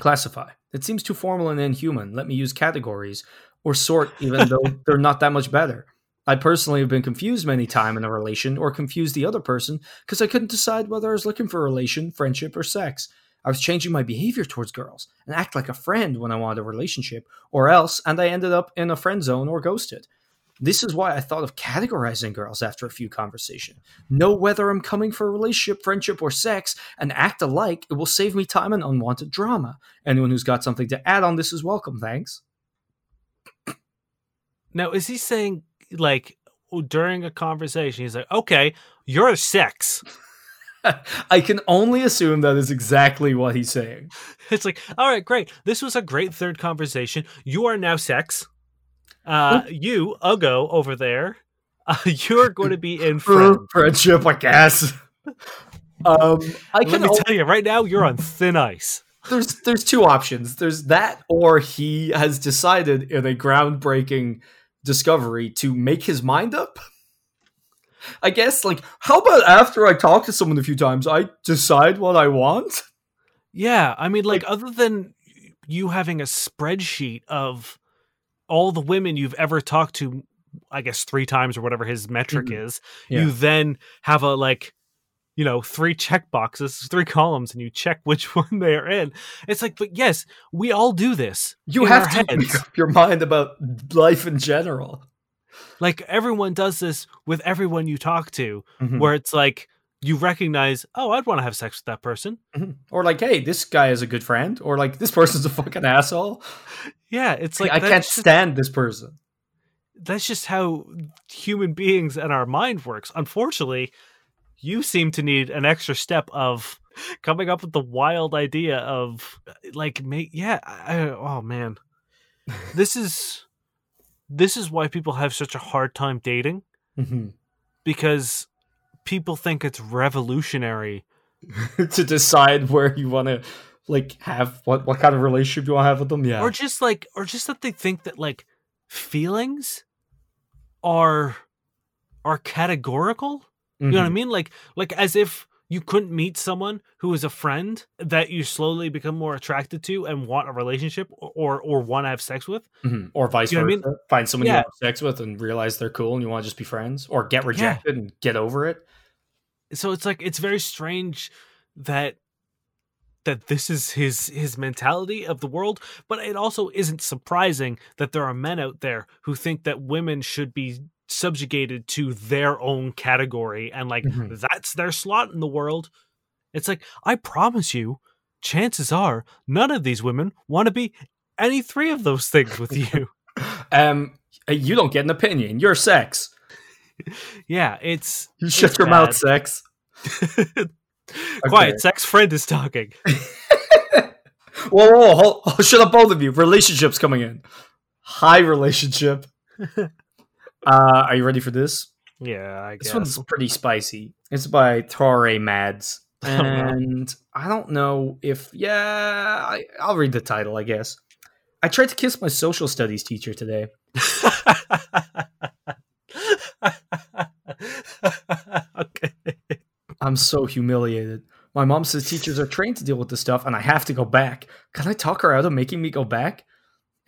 Classify. It seems too formal and inhuman. Let me use categories or sort, even though (laughs) they're not that much better. I personally have been confused many times in a relation or confused the other person because I couldn't decide whether I was looking for a relation, friendship, or sex. I was changing my behavior towards girls and act like a friend when I wanted a relationship, or else, and I ended up in a friend zone or ghosted. This is why I thought of categorizing girls after a few conversation. Know whether I'm coming for a relationship, friendship, or sex, and act alike. It will save me time and unwanted drama. Anyone who's got something to add on this is welcome. Thanks. now is he saying like during a conversation he's like okay you're sex (laughs) I can only assume that is exactly what he's saying. it's like all right great this was a great third conversation you are now sex uh you ugo over there uh, (laughs) you're going to be in (laughs) friend Friendship, I guess. Um, I let can me al- tell you right now you're on thin ice there's there's two options. There's that, or he has decided in a groundbreaking discovery to make his mind up. I guess, like, how about after I talk to someone a few times, I decide what I want? Yeah, I mean, like, other than you having a spreadsheet of all the women you've ever talked to, I guess three times or whatever his metric Mhm. is, Yeah. you then have a like, you know, three check boxes, three columns, and you check which (laughs) one they are in. It's like, but yes, we all do this. You have to make up your mind about life in general. Like everyone does this with everyone you talk to, Mhm. where it's like you recognize, oh, I'd want to have sex with that person. Mhm. Or like, hey, this guy is a good friend, or like this person's a fucking asshole. Yeah, it's like I can't just- stand this person. that's just how human beings and our mind works. Unfortunately, you seem to need an extra step of coming up with the wild idea of like make yeah, I, oh man. This is this is why people have such a hard time dating Mhm. because people think it's revolutionary. (laughs) to decide where you want to like have what what kind of relationship you want to have with them. Yeah. Or just like or just that they think that like feelings are are categorical You know what I Mhm. mean? Like like as if you couldn't meet someone who is a friend that you slowly become more attracted to and want a relationship or or want to have sex with. Mhm. Or vice You know I versa. Find someone you Yeah. have sex with and realize they're cool and you want to just be friends, or get rejected and get over it. So it's like it's very strange that that this is his his mentality of the world, but it also isn't surprising that there are men out there who think that women should be subjugated to their own category and like Mhm. that's their slot in the world. It's like I promise you, chances are none of these women want to be any three of those things with you. (laughs) Um, you don't get an opinion. You're sex. (laughs) yeah, it's You shut your mouth, sex. (laughs) quiet. Sex friend is talking. Whoa, whoa, whoa, hold- shut up, both of you. Relationships coming in. High relationship. Uh, are you ready for this? Yeah, I This guess. one's pretty spicy. It's by Torre Mads. (laughs) Oh. And I don't know if, yeah, I, I'll read the title, I guess. I tried to kiss my social studies teacher today. (laughs) okay. I'm so humiliated. My mom says teachers are trained to deal with this stuff and I have to go back. Can I talk her out of making me go back?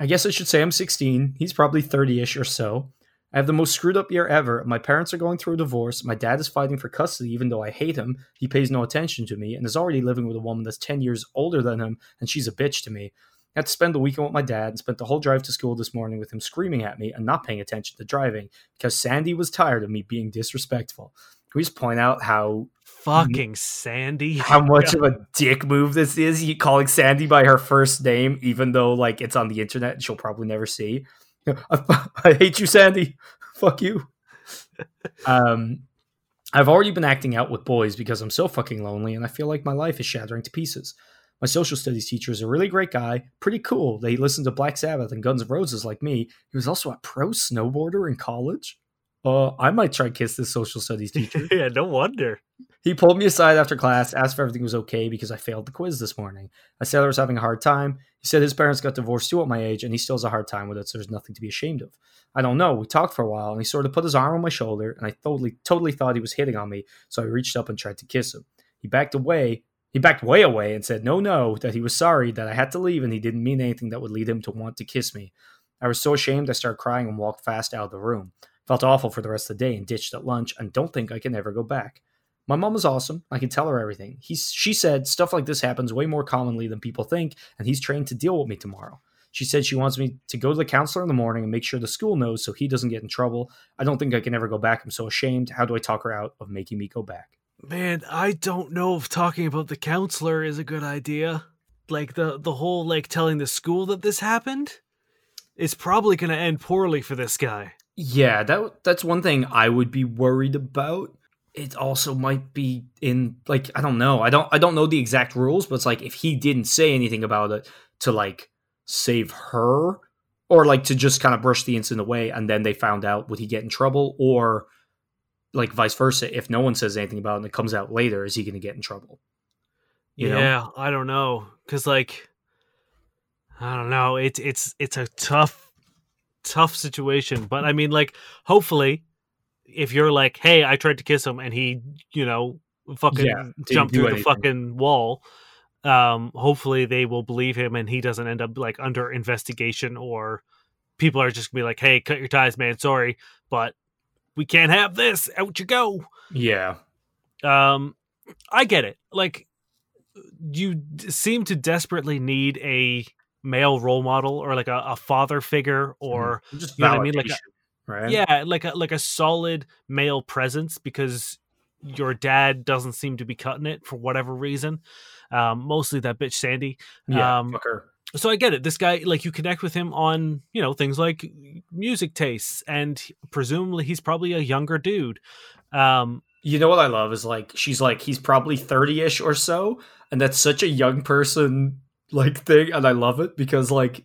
I guess I should say I'm 16. He's probably 30 ish or so. I have the most screwed up year ever. My parents are going through a divorce. My dad is fighting for custody, even though I hate him. He pays no attention to me and is already living with a woman that's 10 years older than him, and she's a bitch to me. I had to spend the weekend with my dad and spent the whole drive to school this morning with him screaming at me and not paying attention to driving because Sandy was tired of me being disrespectful. Can we just point out how Fucking Sandy. (laughs) how much of a dick move this is? He calling Sandy by her first name, even though like it's on the internet and she'll probably never see. (laughs) I, hate you, Sandy. Fuck you. Um, I've already been acting out with boys because I'm so fucking lonely and I feel like my life is shattering to pieces. My social studies teacher is a really great guy, pretty cool. They he listened to Black Sabbath and Guns N' Roses like me. He was also a pro snowboarder in college. Uh, I might try kiss this social studies teacher. (laughs) yeah, no wonder. He pulled me aside after class, asked if everything was okay because I failed the quiz this morning. I said I was having a hard time. He said his parents got divorced too at my age and he still has a hard time with it, so there's nothing to be ashamed of. I don't know. We talked for a while and he sort of put his arm on my shoulder and I totally totally thought he was hitting on me, so I reached up and tried to kiss him. He backed away. He backed way away and said no no, that he was sorry, that I had to leave and he didn't mean anything that would lead him to want to kiss me. I was so ashamed I started crying and walked fast out of the room. Felt awful for the rest of the day and ditched at lunch and don't think I can ever go back. My mom is awesome. I can tell her everything. He's, she said stuff like this happens way more commonly than people think, and he's trained to deal with me tomorrow. She said she wants me to go to the counselor in the morning and make sure the school knows so he doesn't get in trouble. I don't think I can ever go back. I'm so ashamed. How do I talk her out of making me go back? Man, I don't know if talking about the counselor is a good idea. Like the the whole like telling the school that this happened is probably going to end poorly for this guy. Yeah, that that's one thing I would be worried about. It also might be in like I don't know. I don't I don't know the exact rules, but it's like if he didn't say anything about it to like save her or like to just kind of brush the incident away and then they found out would he get in trouble or like vice versa if no one says anything about it and it comes out later is he going to get in trouble? You know? yeah, I don't know because like I don't know. It's it's it's a tough tough situation, but I mean, like, hopefully, if you're like, hey, I tried to kiss him and he, you know, fucking Yeah, jumped through the fucking wall. Um, hopefully they will believe him and he doesn't end up like under investigation or people are just gonna be like, hey, cut your ties, man. Sorry, but we can't have this. Out you go. Yeah. Um, I get it. Like, you d- seem to desperately need a male role model or like a, a father figure or Just you know what I mean? Like a- right? yeah, like a like a solid male presence because your dad doesn't seem to be cutting it for whatever reason. Um, mostly that bitch Sandy. Yeah. um. So I get it. This guy, like, you connect with him on you know things like music tastes, and presumably he's probably a younger dude. Um, You know what I love is like she's like he's probably 30ish or so and that's such a young person like thing and I love it because like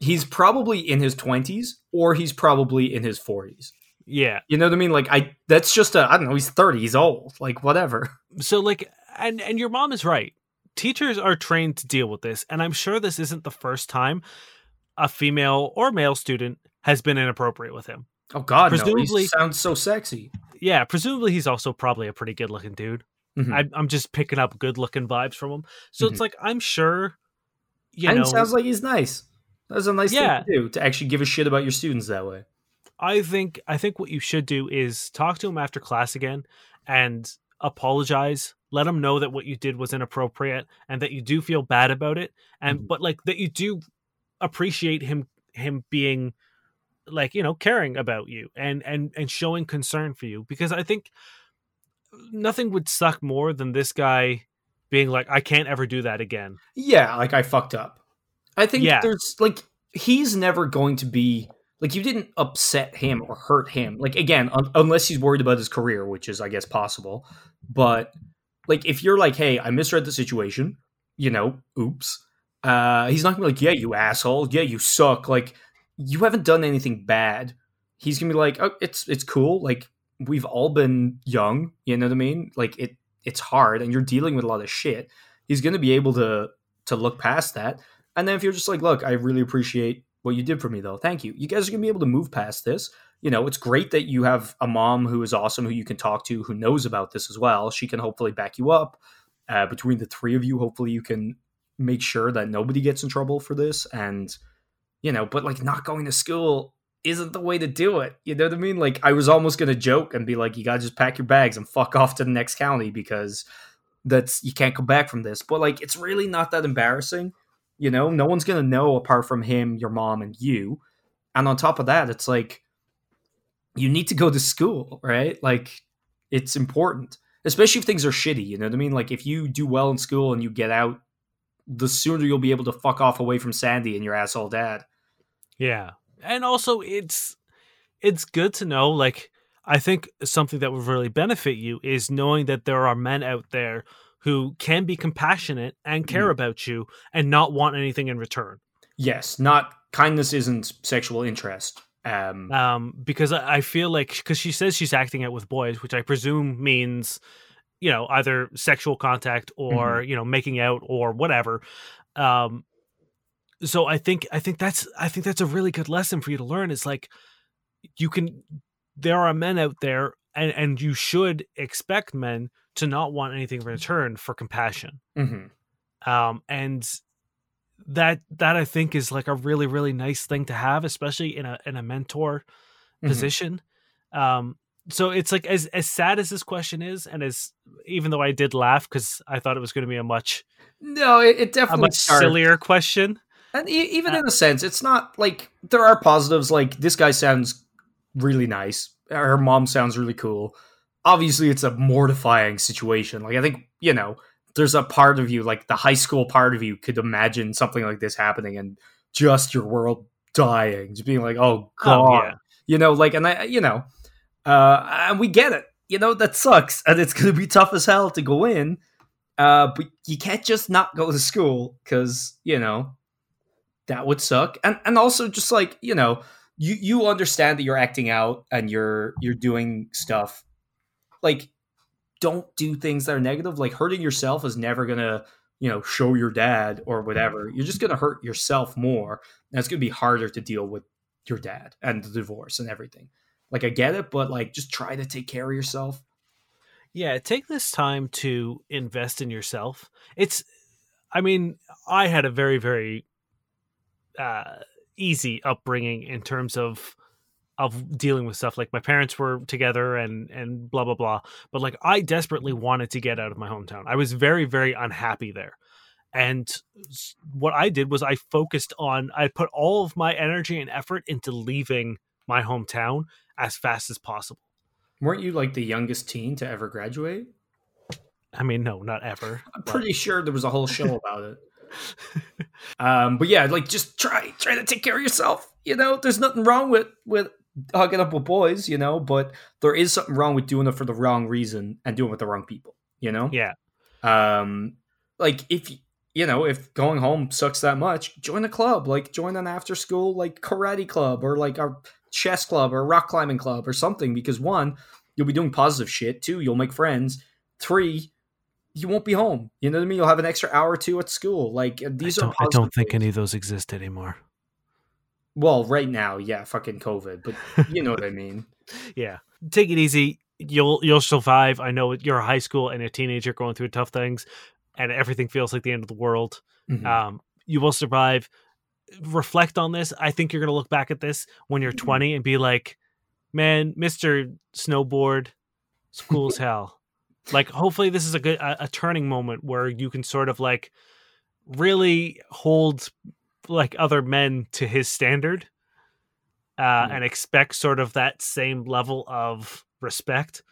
he's probably in his 20s or he's probably in his 40s. yeah. You know what I mean? Like I that's just a I don't know, he's 30, he's old. Like whatever. so like and and your mom is right teachers are trained to deal with this and i'm sure this isn't the first time a female or male student has been inappropriate with him Oh god, Presumably- no. He sounds so sexy. yeah presumably he's also probably a pretty good looking dude Mhm. I, i'm just picking up good looking vibes from him so it's like i'm sure you and know sounds like he's nice. That's a nice Yeah. thing to do to actually give a shit about your students that way. I think I think what you should do is talk to him after class again and apologize. Let him know that what you did was inappropriate and that you do feel bad about it and Mhm. but like that you do appreciate him him being like, you know, caring about you and and and showing concern for you because I think nothing would suck more than this guy being like I can't ever do that again. Yeah, like I fucked up. I think Yeah. there's like he's never going to be like you didn't upset him or hurt him. Like again, un- unless he's worried about his career, which is I guess possible. But like if you're like, "Hey, I misread the situation," you know, oops. Uh he's not to be like, "Yeah, you asshole. Yeah, you suck." Like you haven't done anything bad. He's to be like, "Oh, it's it's cool. Like we've all been young, you know what I mean? Like it it's hard and you're dealing with a lot of shit." He's going to be able to to look past that. And then if you're just like, look, I really appreciate what you did for me, though. Thank you. You guys are gonna be able to move past this. You know, it's great that you have a mom who is awesome, who you can talk to, who knows about this as well. She can hopefully back you up. Uh, between the three of you, hopefully you can make sure that nobody gets in trouble for this. And you know, but like not going to school isn't the way to do it. You know what I mean? Like I was almost gonna joke and be like, you gotta just pack your bags and fuck off to the next county because that's you can't come back from this. But like it's really not that embarrassing. You know, no one's gonna know apart from him, your mom, and you. And on top of that, it's like you need to go to school, right? Like it's important, especially if things are shitty. You know what I mean? Like if you do well in school and you get out, the sooner you'll be able to fuck off away from Sandy and your asshole dad. Yeah. And also it's it's good to know like I think something that would really benefit you is knowing that there are men out there who can be compassionate and care Mhm. about you and not want anything in return. Yes, not kindness isn't sexual interest. Um, Um because I I feel like cuz she says she's acting out with boys, which I presume means you know either sexual contact or you know making out or whatever. Um so I think I think that's I think that's a really good lesson for you to learn is like you can there are men out there and and you should expect men to not want anything in return for compassion mhm. um and that that i think is like a really really nice thing to have especially in a in a mentor Mhm. position um so it's like as as sad as this question is and as even though i did laugh because i thought it was going to be a much No, it, it a much started- sillier question And e- even Uh, in a sense, it's not like there are positives. Like this guy sounds really nice. Her mom sounds really cool. Obviously, it's a mortifying situation. Like I think you know, there's a part of you, like the high school part of you, could imagine something like this happening and just your world dying, just being like, "Oh God," Oh, yeah. you know, like, and I, you know, uh, and we get it. You know that sucks, and it's gonna be tough as hell to go in. Uh, but you can't just not go to school because you know that would suck and and also just like you know you you understand that you're acting out and you're you're doing stuff like don't do things that are negative like hurting yourself is never gonna you know, show your dad or whatever, you're just gonna hurt yourself more. And it's gonna be harder to deal with your dad and the divorce and everything. Like I get it, but like just try to take care of yourself. Yeah, take this time to invest in yourself. It's, I mean, I had a very, very uh, easy upbringing in terms of of dealing with stuff. Like my parents were together and and blah blah blah. But like I desperately wanted to get out of my hometown. I was very, very unhappy there. And what I did was I focused on I put all of my energy and effort into leaving my hometown as fast as possible. Weren't you like the youngest teen to ever graduate? I mean, no, not ever. I'm but- pretty sure there was a whole show (laughs) about it. (laughs) um, but yeah, like just try try to take care of yourself. You know, there's nothing wrong with with hooking up with boys. You know, but there is something wrong with doing it for the wrong reason and doing it with the wrong people. You know, Yeah. um, like if you know if going home sucks that much, join a club. Like join an after school like karate club or like a chess club or rock climbing club or something. Because one, you'll be doing positive shit. Two, you'll make friends. Three, you won't be home. You know what I mean? You'll have an extra hour or two at school. Like these I are. I don't think things. any of those exist anymore. Well, right now, yeah, fucking COVID, but you know what I mean. (laughs) Yeah. Take it easy. You'll you'll survive. I know you're a high school and a teenager going through tough things and everything feels like the end of the world. Mhm. Um, you will survive. Reflect on this. I think you're going to look back at this when you're 20 and be like, man, Mr. Snowboard, school's (laughs) hell. Like, hopefully, this is a good, a, a turning moment where you can sort of like really hold like other men to his standard uh, Yeah. and expect sort of that same level of respect.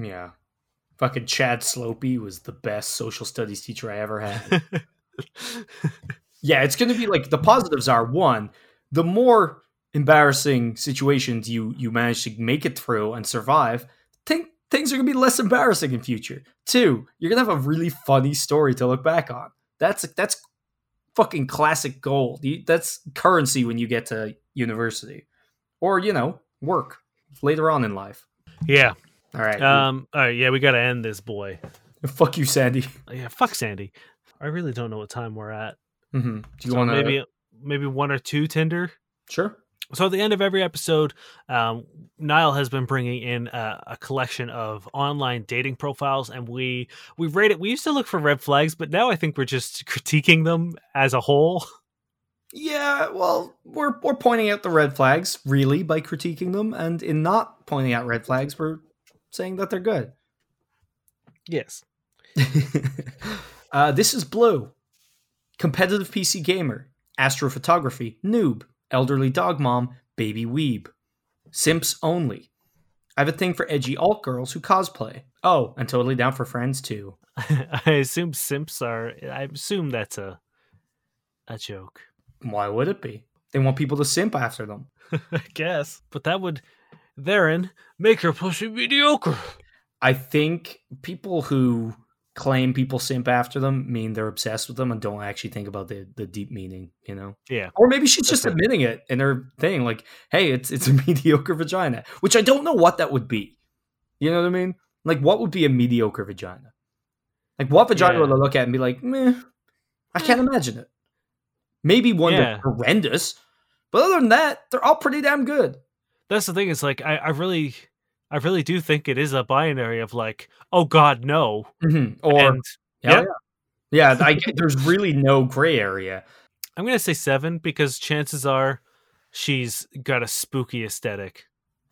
yeah, fucking Chad Slopey was the best social studies teacher I ever had. (laughs) yeah, it's going to be like the positives are one, the more embarrassing situations you you manage to make it through and survive, think things are going to be less embarrassing in future. Two, you're going to have a really funny story to look back on. That's that's fucking classic gold. That's currency when you get to university or you know, work later on in life. yeah. All right. Um. All right. Yeah, we got to end this boy. fuck you, Sandy. Yeah. Fuck Sandy. I really don't know what time we're at. Mm-hmm. Do you So want to maybe maybe one or two Tinder. Sure. So at the end of every episode, um, Niall has been bringing in a, a collection of online dating profiles, and we we rate it. We used to look for red flags, but now I think we're just (laughs) critiquing them as a whole. Yeah, well, we're we're pointing out the red flags really by critiquing them, and in not pointing out red flags, we're saying that they're good. Yes. (laughs) uh, this is Blue, competitive PC gamer, astrophotography, noob, elderly dog mom, baby weeb, simps only. I have a thing for edgy alt girls who cosplay. Oh, and totally down for friends too. (laughs) I assume simps are. I assume that's a a joke. Why would it be? They want people to simp after them. (laughs) I guess, but that would therein make her pussy mediocre. I think people who claim people simp after them mean they're obsessed with them and don't actually think about the, the deep meaning, you know? Yeah. Or maybe she's just admitting it in her thing, like, hey, it's it's a (laughs) mediocre vagina. Which I don't know what that would be. You know what I mean? Like what would be a mediocre vagina? Like what vagina Yeah. would I look at and be like, meh, I can't eh. imagine it. Maybe one Yeah. that's horrendous. But other than that, they're all pretty damn good. That's the thing. Is like I, I really, I really do think it is a binary of like, oh God, no, Mhm. Or and yeah, yeah. yeah. I, there's really no gray area. I'm gonna say seven because chances are she's got a spooky aesthetic.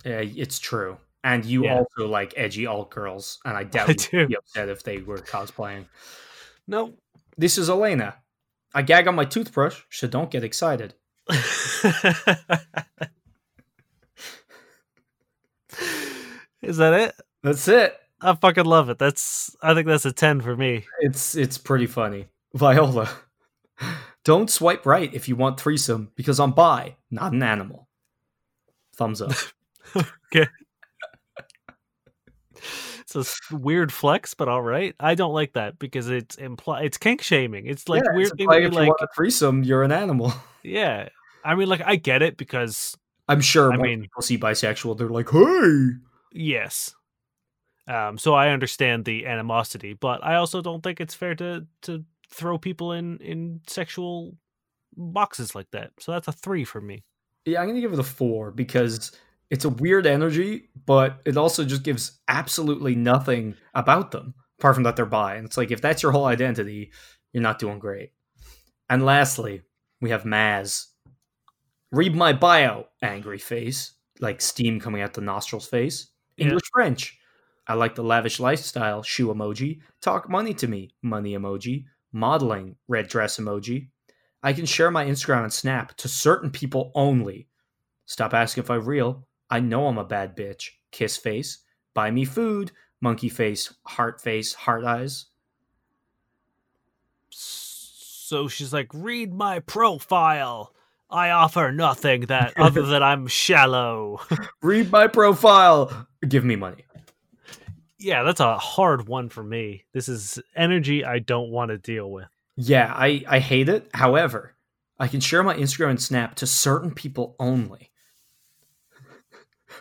Yeah, it's true. And you Yeah. also like edgy alt girls, and I (laughs) doubt I you'd be upset if they were cosplaying. No. This is Elena. I gag on my toothbrush, so don't get excited. (laughs) is that it? That's it. I fucking love it. That's I think that's a ten for me. It's it's pretty funny. Viola. Don't swipe right if you want threesome because I'm bi, not an animal. Thumbs up. (laughs) Okay. it's a weird flex, but all right. I don't like that because it's imply it's kink shaming. It's like Yeah, weird it's thing like if be you like, want a threesome, you're an animal. (laughs) yeah. I mean, like I get it because I'm sure I when mean- people see bisexual, they're like, hey. Yes. Um, so I understand the animosity, but I also don't think it's fair to to throw people in in sexual boxes like that. So that's a three for me. Yeah, I'm gonna give it a four because it's a weird energy, but it also just gives absolutely nothing about them apart from that they're bi. And it's like if that's your whole identity, you're not doing great. And lastly, we have Maz. Read my bio, angry face, like steam coming out the nostrils face. Yeah. English French. I like the lavish lifestyle, shoe emoji. Talk money to me, money emoji. Modeling, red dress emoji. I can share my Instagram and Snap to certain people only. Stop asking if I'm real. I know I'm a bad bitch. Kiss face. Buy me food. Monkey face. Heart face. Heart eyes. So she's like, read my profile. I offer nothing that other (laughs) than I'm shallow. Read my profile. Give me money. yeah, that's a hard one for me. This is energy I don't want to deal with. Yeah, I, I hate it. However, I can share my Instagram and Snap to certain people only.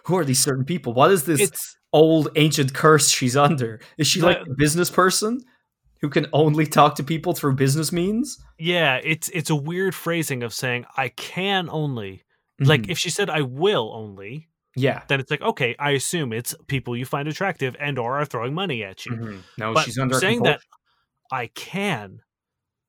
Who are these certain people? What is this It's old ancient curse she's under? Is she like a business person who can only talk to people through business means? yeah, it's it's a weird phrasing of saying I can only. Like Mhm. if she said I will only, yeah. then it's like okay, I assume it's people you find attractive and or are throwing money at you. Mhm. No, But she's under saying compulsion. that I can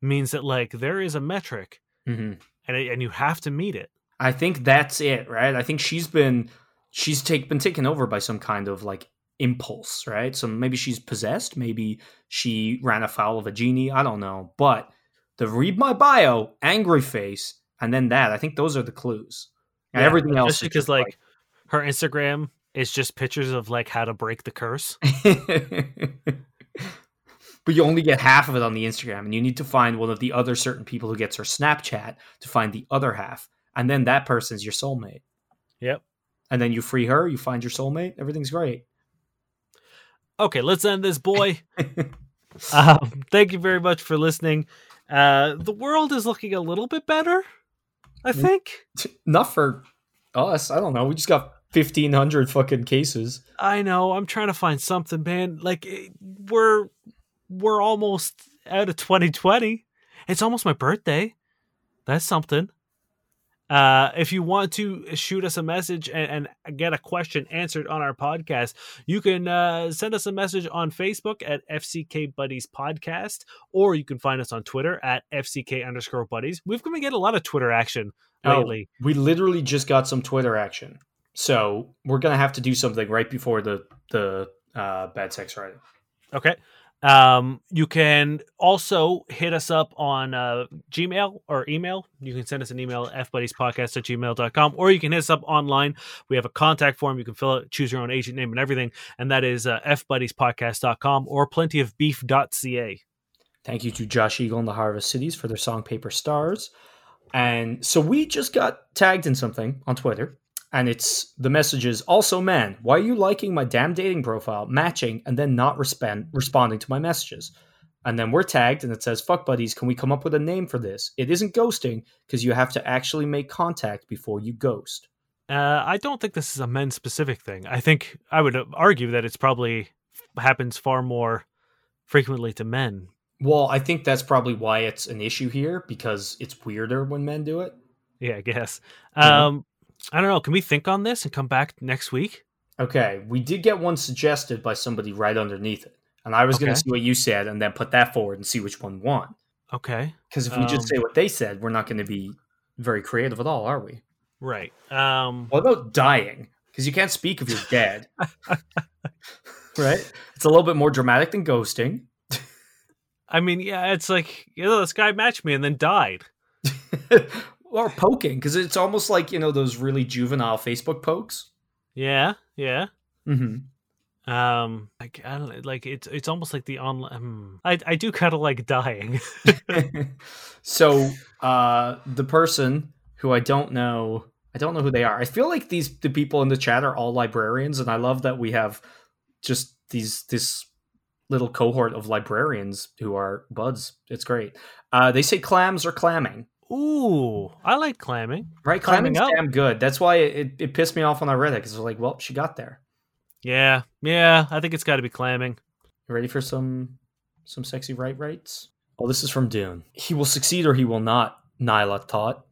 means that like there is a metric Mhm. and and you have to meet it. I think that's it, right? I think she's been she's take, been taken over by some kind of like impulse, right? So maybe she's possessed, maybe she ran afoul of a genie, I don't know. But the read my bio, angry face, and then that, I think those are the clues. And Yeah, everything else is because just like her Instagram is just pictures of like how to break the curse. (laughs) but you only get half of it on the Instagram, and you need to find one of the other certain people who gets her Snapchat to find the other half, and then that person's your soulmate. Yep. And then you free her, you find your soulmate, everything's great. Okay, let's end this, boy. (laughs) um, thank you very much for listening. Uh, the world is looking a little bit better, I Mm. think. (laughs) Not for us. I don't know. We just got fifteen hundred fucking cases. I know. I'm trying to find something, man. Like eh, we're we're almost out of 2020. It's almost my birthday. That's something. Uh, if you want to shoot us a message and, and get a question answered on our podcast, you can uh, send us a message on Facebook at FCK Buddies Podcast, or you can find us on Twitter at FCK underscore Buddies. We've been getting a lot of Twitter action Oh. lately. We literally just got some Twitter action, so we're gonna have to do something right before the the uh, bad sex Friday. Okay. Um, you can also hit us up on uh, Gmail or email. You can send us an email at fbuddiespodcast at gmail.com, or you can hit us up online. We have a contact form. You can fill it, choose your own agent name and everything. And that is uh, fbuddiespodcast.com or plentyofbeef.ca. Thank you to Josh Eagle and the Harvest Cities for their song Paper Stars. And so we just got tagged in something on Twitter, and it's the messages also, man, why are you liking my damn dating profile, matching, and then not respond, responding to my messages? And then we're tagged, and it says, fuck buddies, can we come up with a name for this? It isn't ghosting because you have to actually make contact before you ghost. Uh, I don't think this is a men specific thing. I think I would argue that it's probably happens far more frequently to men. Well, I think that's probably why it's an issue here because it's weirder when men do it. Yeah, I guess. Um, I don't know. Can we think on this and come back next week? Okay, we did get one suggested by somebody right underneath it. And I was going to see what you said and then put that forward and see which one won. Okay. Because if we just Um, say what they said, we're not going to be very creative at all, are we? Right. Um, What about dying? Because you can't speak if you're dead. (laughs) right? It's a little bit more dramatic than ghosting. I mean, yeah, it's like you know, this guy matched me and then died. (laughs) or poking, because it's almost like, you know, those really juvenile Facebook pokes. Yeah, yeah. Mm-hmm. Um, like I don't know, like it's it's almost like the online. Um, I I do kind of like dying. (laughs) so uh the person who I don't know I don't know who they are. I feel like these the people in the chat are all librarians and I love that we have just these this little cohort of librarians who are buds. It's great. Uh they say clams are clamming. Ooh, I like clamming. Right? Clamming Clamming's damn good. That's why it, it pissed me off when I read it because I was like, well, she got there. Yeah, yeah. I think it's got to be clamming. You ready for some some sexy right rights? Oh, this is from Dune. He will succeed or he will not, Nayla thought.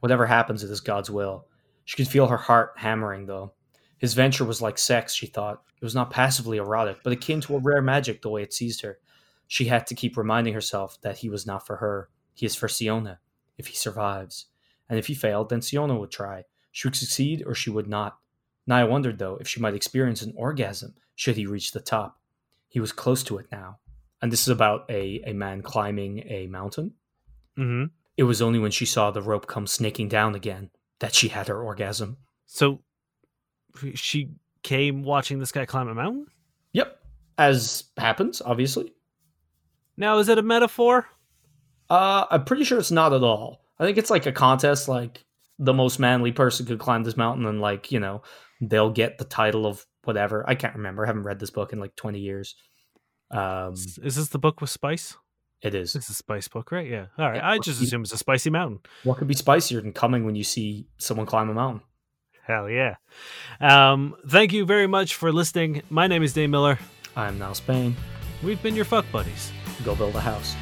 Whatever happens, it is God's will. She could feel her heart hammering, though. His venture was like sex, she thought. It was not passively erotic, but akin to a rare magic the way it seized her. She had to keep reminding herself that he was not for her. He is for Siona, if he survives. And if he failed, then Siona would try. She would succeed or she would not. Nayla wondered, though, if she might experience an orgasm should he reach the top. He was close to it now. And this is about a, a man climbing a mountain. hmm It was only when she saw the rope come snaking down again that she had her orgasm. So she came watching this guy climb a mountain. Yep. As happens, obviously. Now, is it a metaphor? Uh, I'm pretty sure it's not at all. I think it's like a contest, like the most manly person could climb this mountain, and like you know, they'll get the title of whatever. I can't remember. I haven't read this book in like 20 years. Um, Is this the book with spice? it is. It's a spice book, right? Yeah. All right. Yeah, I just assume it's a spicy mountain. What could be spicier than coming when you see someone climb a mountain? Hell yeah. Um, thank you very much for listening. My name is Dane Miller. I am now Spain. We've been your fuck buddies. Go build a house.